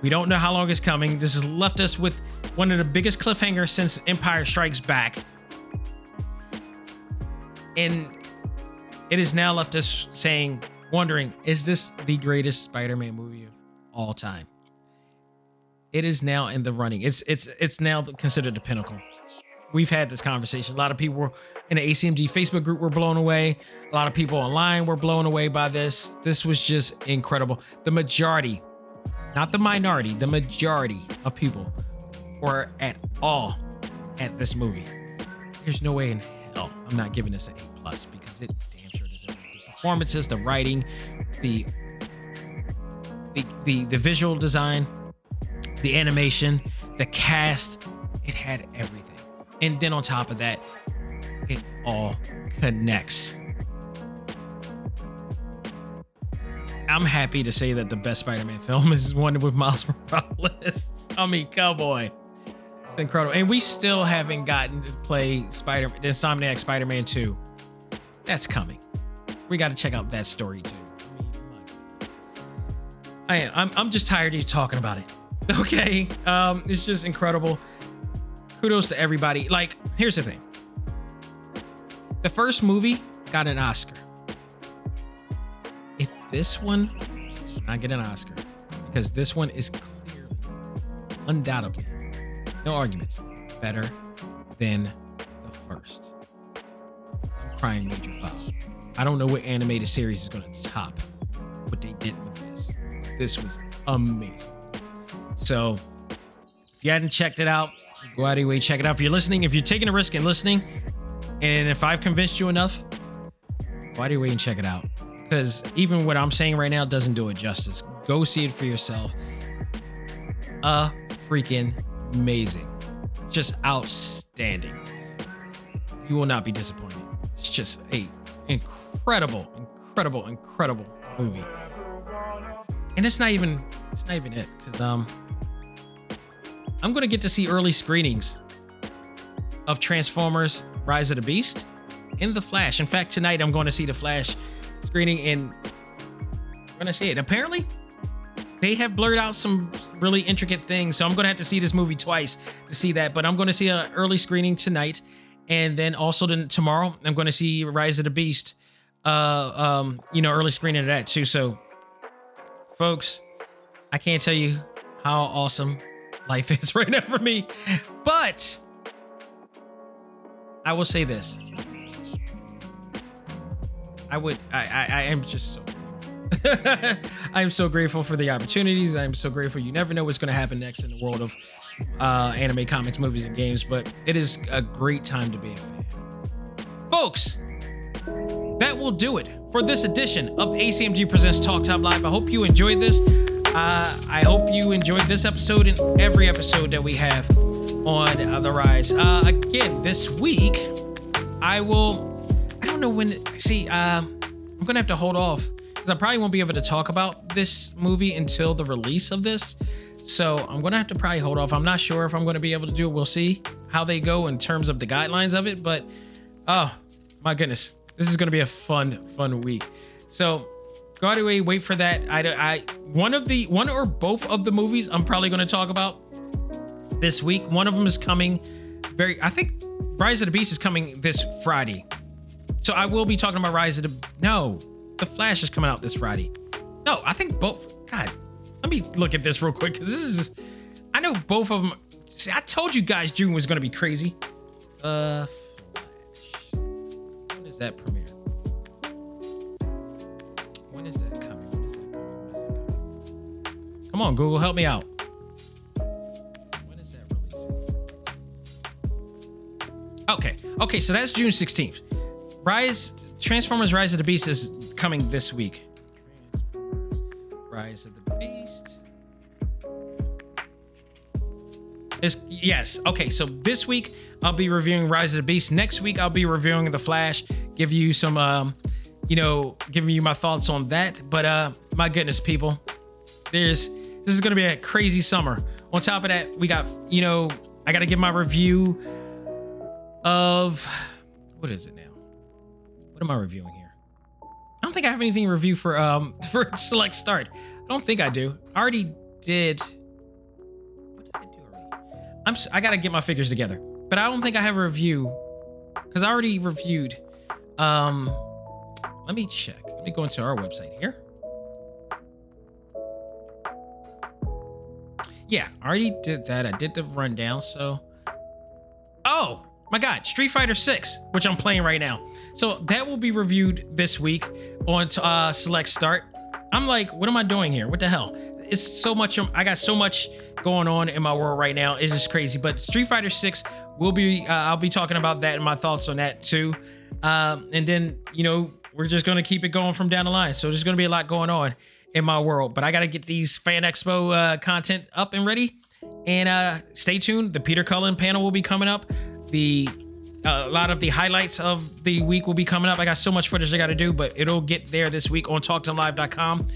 We don't know how long it's coming. This has left us with one of the biggest cliffhangers since Empire Strikes Back. And it has now left us saying, wondering, is this the greatest Spider-Man movie of all time? It is now in the running. It's it's it's now considered the pinnacle. We've had this conversation. A lot of people in the ACMG Facebook group were blown away. A lot of people online were blown away by this. This was just incredible. The majority, not the minority, the majority of people were at all at this movie. There's no way in hell I'm not giving this an A plus because it performances, the writing, the the the, the visual design, the animation, the cast. It had everything, and then on top of that, it all connects. I'm happy to say that the best Spider-Man film is one with Miles Morales. I mean, cowboy. It's incredible. And we still haven't gotten to play Spider the Insomniac Spider-Man 2. That's coming. We got to check out that story too. I am. I'm, I'm just tired of you talking about it. Okay. Um, it's just incredible. Kudos to everybody. Like, here's the thing. The first movie got an Oscar. If this one does not get an Oscar, because this one is clearly, undoubtedly, no arguments, better than the first. I'm crying major foul. I don't know what animated series is going to top what they did with this. This was amazing. So, if you hadn't checked it out, go out of your way, check it out. If you're listening, if you're taking a risk and listening, and if I've convinced you enough, go out of your way and check it out. Because even what I'm saying right now doesn't do it justice. Go see it for yourself. A freaking amazing. Just outstanding. You will not be disappointed. It's just a incredible, incredible, incredible movie. And it's not even it's not even it cuz um I'm to get to see early screenings of Transformers Rise of the Beast in The Flash. In fact, tonight I'm going to see The Flash screening and I'm to see it. Apparently, they have blurred out some really intricate things. So I'm to have to see this movie twice to see that. But I'm to see an early screening tonight. And then also then tomorrow, I'm going to see Rise of the Beast, uh, um, you know, early screening of that too. So, folks, I can't tell you how awesome life is right now for me. But I will say this. I would I I, I am just so I am so grateful for the opportunities. I'm so grateful. You never know what's going to happen next in the world of uh, anime, comics, movies, and games, but it is a great time to be a fan. Folks, that will do it for this edition of ACMG Presents Talk Time Live. I hope you enjoyed this. Uh, I hope you enjoyed this episode and every episode that we have on uh, the rise. Uh, again, this week, I will. I don't know when. See, uh, I'm gonna have to hold off because I probably won't be able to talk about this movie until the release of this. So I'm gonna have to probably hold off. I'm not sure if I'm gonna be able to do it. We'll see how they go in terms of the guidelines of it. But oh my goodness, this is gonna be a fun, fun week. So go out of the way, wait for that. I, I one of the one or both of the movies I'm probably gonna talk about this week. One of them is coming very. I think Rise of the Beast is coming this Friday. So I will be talking about Rise of the. No, The Flash is coming out this Friday. No, I think both. God, let me look at this real quick because this is. I know both of them. See, I told you guys June was going to be crazy. Uh, Flash. When is that premiere? When is that coming? When is that coming? When is that coming? Come on, Google, help me out. When is that releasing? Okay, okay, so that's June 16th. Rise Transformers Rise of the Beast is coming this week. Transformers Rise of the Beast. Is yes. Okay, so this week I'll be reviewing Rise of the Beast. Next week I'll be reviewing The Flash, give you some um, you know, giving you my thoughts on that. But uh my goodness, people. There's this is gonna be a crazy summer. On top of that, we got, you know, I gotta give my review of what is it now? What am I reviewing here? I don't think I have anything to review for um for select start. I don't think I do. I already did. What did I do already? I'm s- I gotta get my figures together, but I don't think I have a review because I already reviewed. Um, let me check. Let me go into our website here. Yeah, I already did that. I did the rundown. So, oh my God, Street Fighter 6, which I'm playing right now. So that will be reviewed this week on uh, Select Start. I'm like, what am I doing here? What the hell? It's so much. I got so much going on in my world right now. It's just crazy. But Street Fighter 6 will be. Uh, I'll be talking about that and my thoughts on that too. Um, and then you know we're just gonna keep it going from down the line. So there's gonna be a lot going on in my world. But I gotta get these fan expo uh, content up and ready. And uh, stay tuned. The Peter Cullen panel will be coming up. The Uh, a lot of the highlights of the week will be coming up. I got so much footage I got to do, but it'll get there this week on TalkTimeLive.com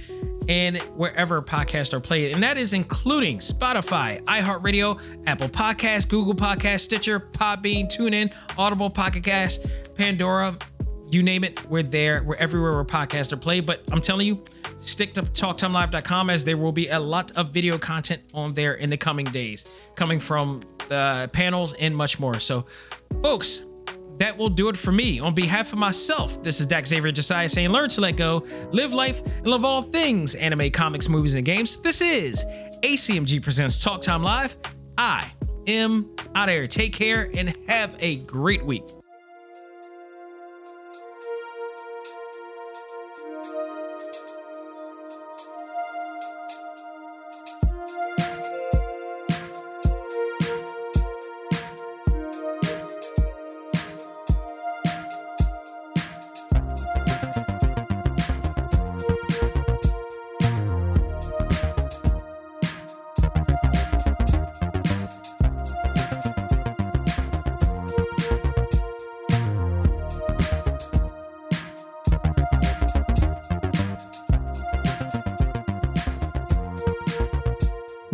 and wherever podcasts are played. And that is including Spotify, iHeartRadio, Apple Podcasts, Google Podcasts, Stitcher, Podbean, TuneIn, Audible Pocket Pandora, you name it, we're there. We're everywhere where podcasts are played. But I'm telling you, stick to TalkTimeLive.com as there will be a lot of video content on there in the coming days, coming from the panels and much more. So, folks, that will do it for me. On behalf of myself, this is Dak Xavier Josiah saying, learn to let go, live life, and love all things anime, comics, movies, and games. This is ACMG Presents Talk Time Live. I am out of here. Take care and have a great week.